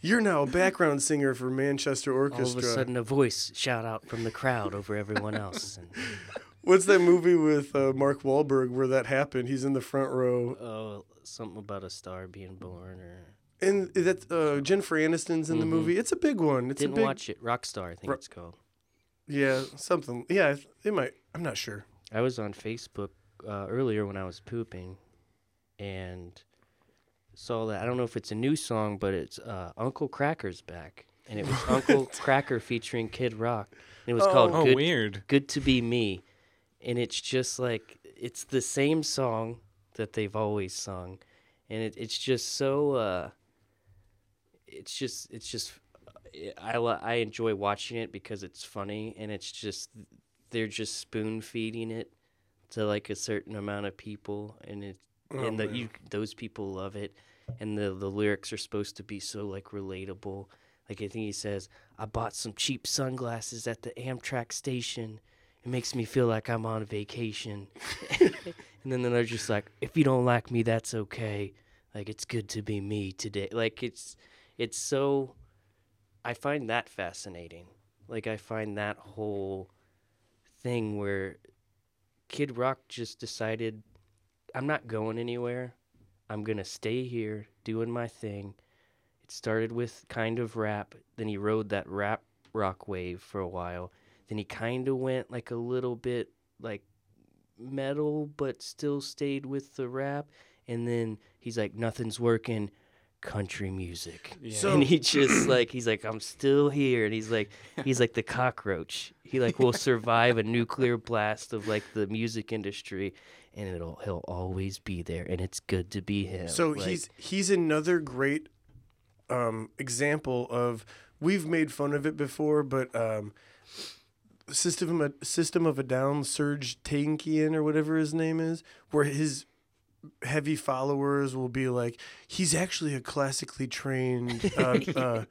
You're now a background singer for Manchester Orchestra. All Orchestra. of a sudden, a voice shout out from the crowd over everyone else. And, What's that movie with uh, Mark Wahlberg where that happened? He's in the front row. oh, something about a star being born, or And that uh, Jennifer Aniston's in the Mhm. movie. It's a big one. It's didn't a big, watch it. Rockstar, I think Ro- it's called. Yeah, something. Yeah, it might. I'm not sure. I was on Facebook uh, earlier when I was pooping, and saw that. I don't know if it's a new song, but it's uh, Uncle Kracker's back, and it was Uncle Kracker featuring Kid Rock. And it was called Oh, Good, weird. Good to Be Me, and it's just like it's the same song that they've always sung, and it, it's just so. Uh, it's just it's just I I enjoy watching it because it's funny and it's just they're just spoon feeding it to like a certain amount of people and it Oh, and the, you those people love it and the the lyrics are supposed to be so like relatable like I think he says I bought some cheap sunglasses at the Amtrak station it makes me feel like I'm on vacation and then they're just like if you don't like me that's okay like it's good to be me today like it's it's so I find that fascinating. Like I find that whole thing where Kid Rock just decided I'm not going anywhere. I'm going to stay here doing my thing. It started with kind of rap, then he rode that rap rock wave for a while. Then he kind of went like a little bit like metal but still stayed with the rap. And then he's like nothing's working. Country music. Yeah. So- and he just like he's like i'm still here. And he's like he's like the cockroach. He like will survive a nuclear blast of like the music industry and it'll he'll always be there and it's good to be him. So Like, he's he's another great um, example of we've made fun of it before, but um, system of a, system of a down Serj Tankian or whatever his name is, where his heavy followers will be like he's actually a classically trained uh, uh,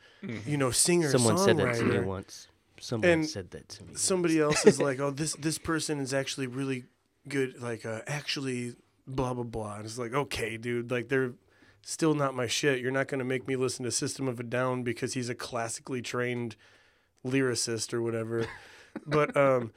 you know singer someone said that to me songwriter. once someone And said that to me once. somebody else is like, oh, this this person is actually really good, like uh, actually blah blah blah. And it's like, okay, dude, like they're still not my shit. You're not gonna make me listen to System of a Down because he's a classically trained lyricist or whatever. But um,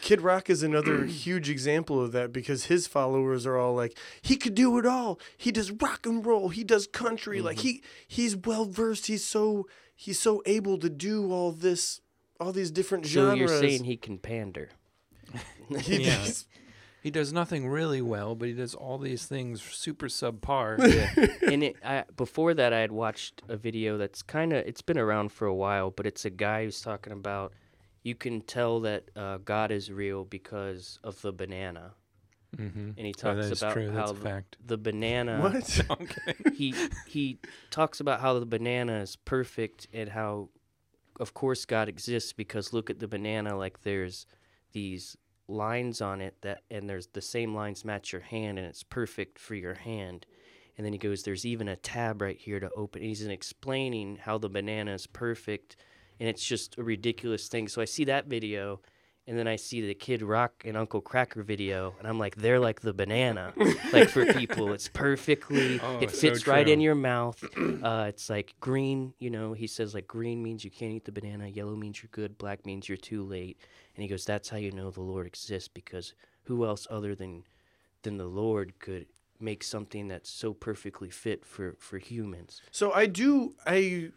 Kid Rock is another huge example of that because his followers are all like, he could do it all. He does rock and roll. He does country. Like he he's well versed. He's so he's so able to do all this all these different so genres. you're saying he can pander He Yeah. does- He does nothing really well, but he does all these things super subpar. and it, I, before that, I had watched a video that's kind of it's been around for a while, but it's a guy who's talking about you can tell that uh, God is real because of the banana, mm-hmm. and he Oh, talks that is about true. how the, fact. the banana what? Okay. he he talks about how the banana is perfect and how of course God exists because look at the banana like there's these lines on it that and there's the same lines match your hand and it's perfect for your hand. And then he goes, There's even a tab right here to open. He's explaining how the banana is perfect and it's just a ridiculous thing. So I see that video and then I see the Kid Rock and Uncle Kracker video, and I'm like, they're like the banana, like for people. It's perfectly, Oh, it so fits right in your mouth. Uh, it's like green, you know. He says like green means you can't eat the banana, yellow means you're good, black means you're too late. And he goes, that's how you know the Lord exists because who else other than than the Lord could make something that's so perfectly fit for for humans? So I do I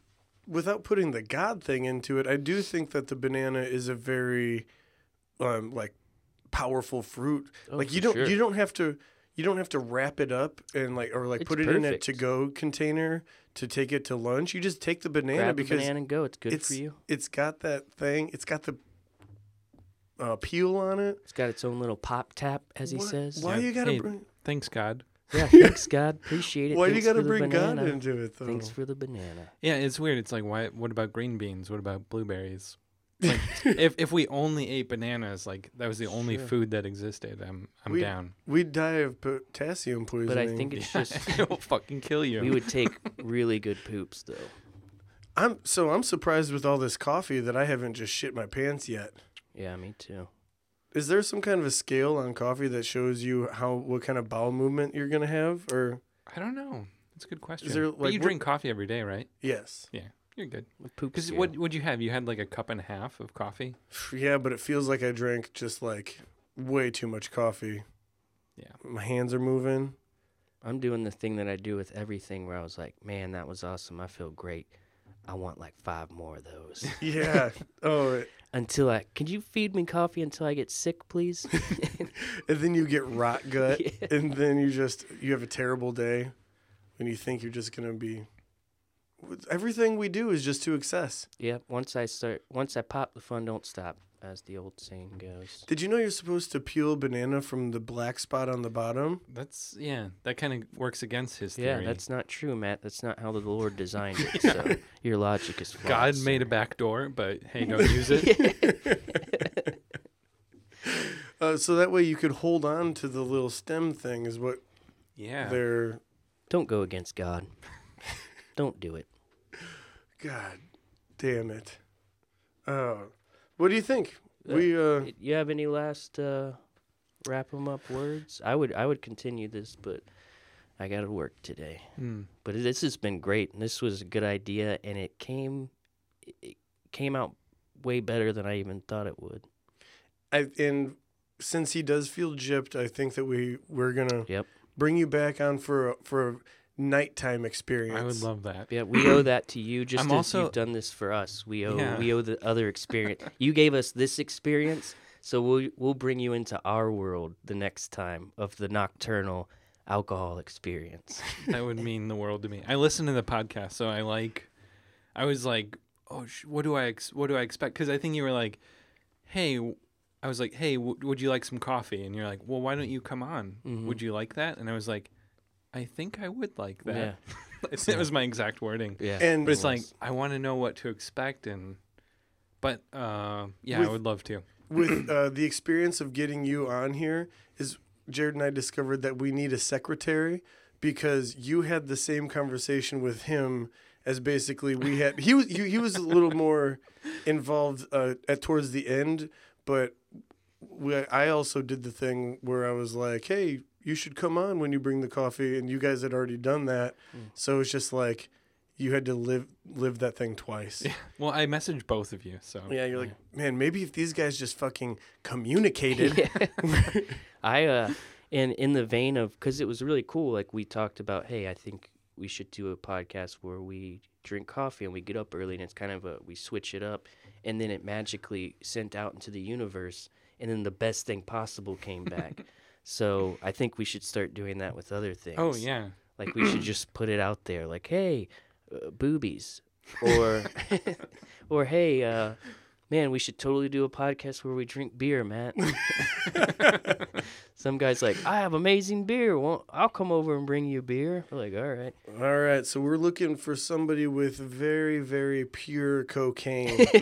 without putting the God thing into it, I do think that the banana is a very um like powerful fruit. Oh, like you don't sure. you don't have to you don't have to wrap it up and like or like It's put it in a to go container to take it to lunch. You just take the banana Grab the because banana and go. It's good it's for you. it's got that thing. It's got the uh, peel on it. It's got its own little pop tap, as he says. Why Yeah. you gotta Hey, bring Thanks, God. Yeah, thanks God, appreciate it. Why do you Thanks gotta bring God banana. into it though? Thanks for the banana. Yeah, it's weird. It's like, why? What about green beans? What about blueberries? Like, if if we only ate bananas, like that was the only Sure. food that existed, I'm I'm We- down. We'd die of potassium poisoning. But I think it's just it'll fucking kill you. we would take really good poops though. I'm so I'm surprised with all this coffee that I haven't just shit my pants yet. Yeah, me too. Is there some kind of a scale on coffee that shows you how what kind of bowel movement you're gonna have? Or I don't know. That's a good question. there, but you what- drink coffee every day, right? yes, Yeah, You're good. A poop Because scale. what would you have? You had like a cup and a half of coffee. yeah, but it feels like I drank just like way too much coffee. Yeah. my hands are moving. I'm doing the thing that I do with everything where I was like, man, that was awesome. I feel great. I want like five more of those. Yeah. oh, it- until I can you feed me coffee until I get sick, please? and then you get rot gut, Yeah. and then you just you have a terrible day, and you think you're just gonna be. Everything we do is just to excess. Yep. Once I start, once I pop, the fun don't stop, as the old saying goes. Did you know you're supposed to peel banana from the black spot on the bottom? That's yeah. That kind of works against his theory. Yeah, that's not true, Matt. That's not how the Lord designed it. So your logic is flawed. God made a back door, but hey, don't use it. Uh, so that way you could hold on to the little stem thing is what Yeah. they're. Don't go against God. Don't do it. God damn it. Uh, what do you think? Uh, We uh, You have any last uh, wrap 'em up words? I would I would continue this, but I got to work today. Hmm. But this has been great, and this was a good idea, and it came it came out way better than I even thought it would. I and since he does feel gypped, I think that we we're gonna Yep. bring you back on for a, for a nighttime experience. I would love that. Yeah, we owe that to you. Just I'm as also- you've done this for us, we owe Yeah. we owe the other experience. you gave us this experience, so we'll we'll bring you into our world the next time of the nocturnal alcohol experience. That would mean the world to me. I listen to the podcast, so I like. I was like, oh, sh- what do I ex- what do I expect? Because I think you were like, hey, I was like, hey, w- would you like some coffee? And you're like, well, why don't you come on? Mhm. Would you like that? And I was like, I think I would like that. Yeah, it was my exact wording. yeah. And- But it's like. I want to know what to expect, and but uh, yeah, With- I would love to. with uh, the experience of getting you on here is Jarrod and I discovered that we need a secretary because you had the same conversation with him as basically we had. He was he, he was a little more involved uh, at towards the end, but we, I also did the thing where I was like, "Hey, you should come on when you bring the coffee," and you guys had already done that, Mm. so it's just like you had to live live that thing twice. Yeah. Well, I messaged both of you, so Yeah, you're like, man, maybe if these guys just fucking communicated. Yeah. I uh in in the vein of because it was really cool. Like we talked about, hey, I think we should do a podcast where we drink coffee and we get up early and it's kind of a we switch it up and then it magically sent out into the universe and then the best thing possible came back. so I think we should start doing that with other things. oh yeah, Like we should just put it out there, like, hey, uh, boobies, or or hey, uh, man, we should totally do a podcast where we drink beer, Matt. Some guy's like, I have amazing beer. Well, I'll come over and bring you beer. We're like, all right. All right, so we're looking for somebody with very, very pure cocaine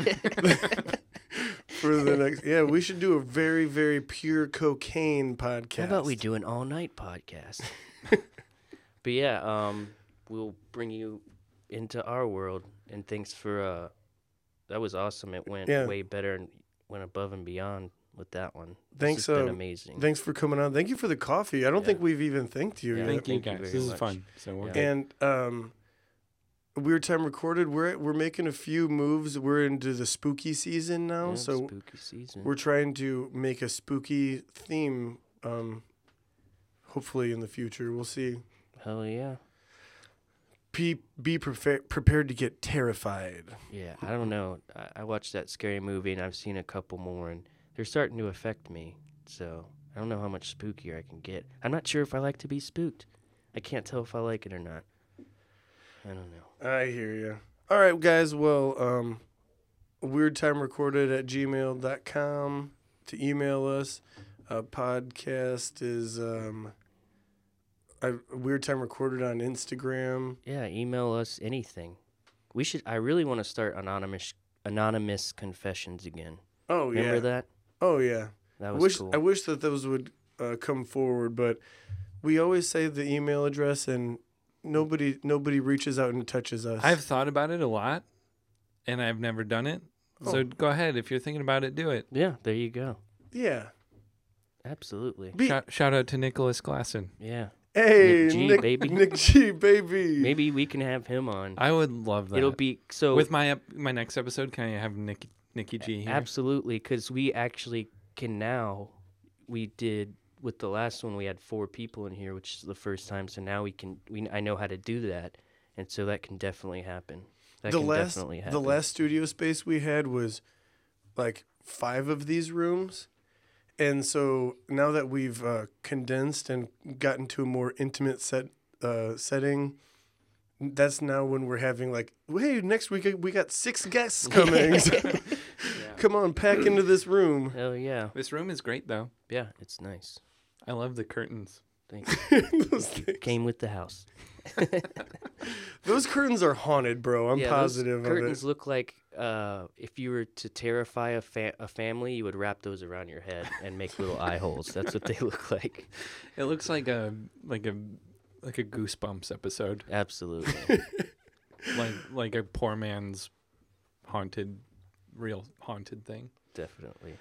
for the next. Yeah, we should do a very, very pure cocaine podcast. How about we do an all night podcast? but yeah, um, we'll bring you into our world. And thanks for uh, that was awesome. It went Yeah. way better and went above and beyond with that one. This Thanks, has been uh, amazing. Thanks for coming on. Thank you for the coffee. I don't Yeah. think we've even thanked you Yeah. yet. Thank you Thank you guys. very this is fun. So we're Yeah. And um, weird time recorded. We're we're making a few moves. We're into the spooky season now, Yeah, so spooky season. we're trying to make a spooky theme. Um, hopefully in the future, we'll see. Hell yeah. Be be prefa- prepared to get terrified. Yeah, I don't know. I, I watched that scary movie and I've seen a couple more and they're starting to affect me. So I don't know how much spookier I can get. I'm not sure if I like to be spooked. I can't tell if I like it or not. I don't know. I hear you. All right, guys. Well, um, weird time recorded at gmail.com to email us. Uh, podcast is um, I, weird time recorded on Instagram. Yeah, email us anything. We should. I really want to start anonymous anonymous confessions again. Oh yeah. Remember that? Oh yeah. That I was wish cool. I wish that those would uh, come forward, but we always say the email address and nobody nobody reaches out and touches us. I've thought about it a lot, and I've never done it. Oh. So go ahead if you're thinking about it, do it. yeah, there you go. yeah. Absolutely. Be- Shout, shout out to Nicholas Glasson. Yeah. hey, Nick G, Nick, baby. Nick G, baby. Maybe we can have him on. I would love that. It'll be so with my my next episode. Can I have Nick Nikki G here? Absolutely, because we actually can now. We did with the last one. We had four people in here, which is the first time. So now we can. We I know how to do that, and so that can definitely happen. That the can last definitely happen. the last studio space we had was like five of these rooms and so now that we've uh, condensed and gotten to a more intimate set uh, setting that's now when we're having like hey next week we got six guests coming come on pack into this room Hell yeah, This room is great though. yeah, it's nice. I love the curtains. Thanks. those, things- Came with the house. those curtains are haunted bro i'm yeah, those positive of curtains it look like uh, if you were to terrify a, fa- a family, you would wrap those around your head and make little eye holes. That's what they look like. It looks like a like a like a Goosebumps episode, Absolutely. like like a poor man's haunted, real haunted thing. Definitely.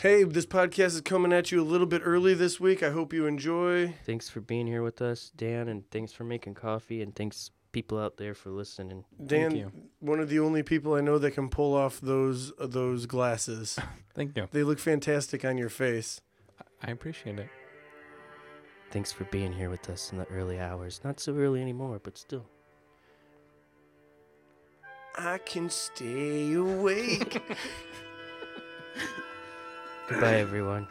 Hey this podcast is coming at you a little bit early this week i hope you enjoy Thanks for being here with us, Dan, and thanks for making coffee, and thanks people out there for listening. Dan, you. one of the only people I know that can pull off those uh, those glasses. Thank you. they look fantastic on your face. I appreciate it. Thanks for being here with us in the early hours. Not so early anymore, but still. I can stay awake. Goodbye, everyone.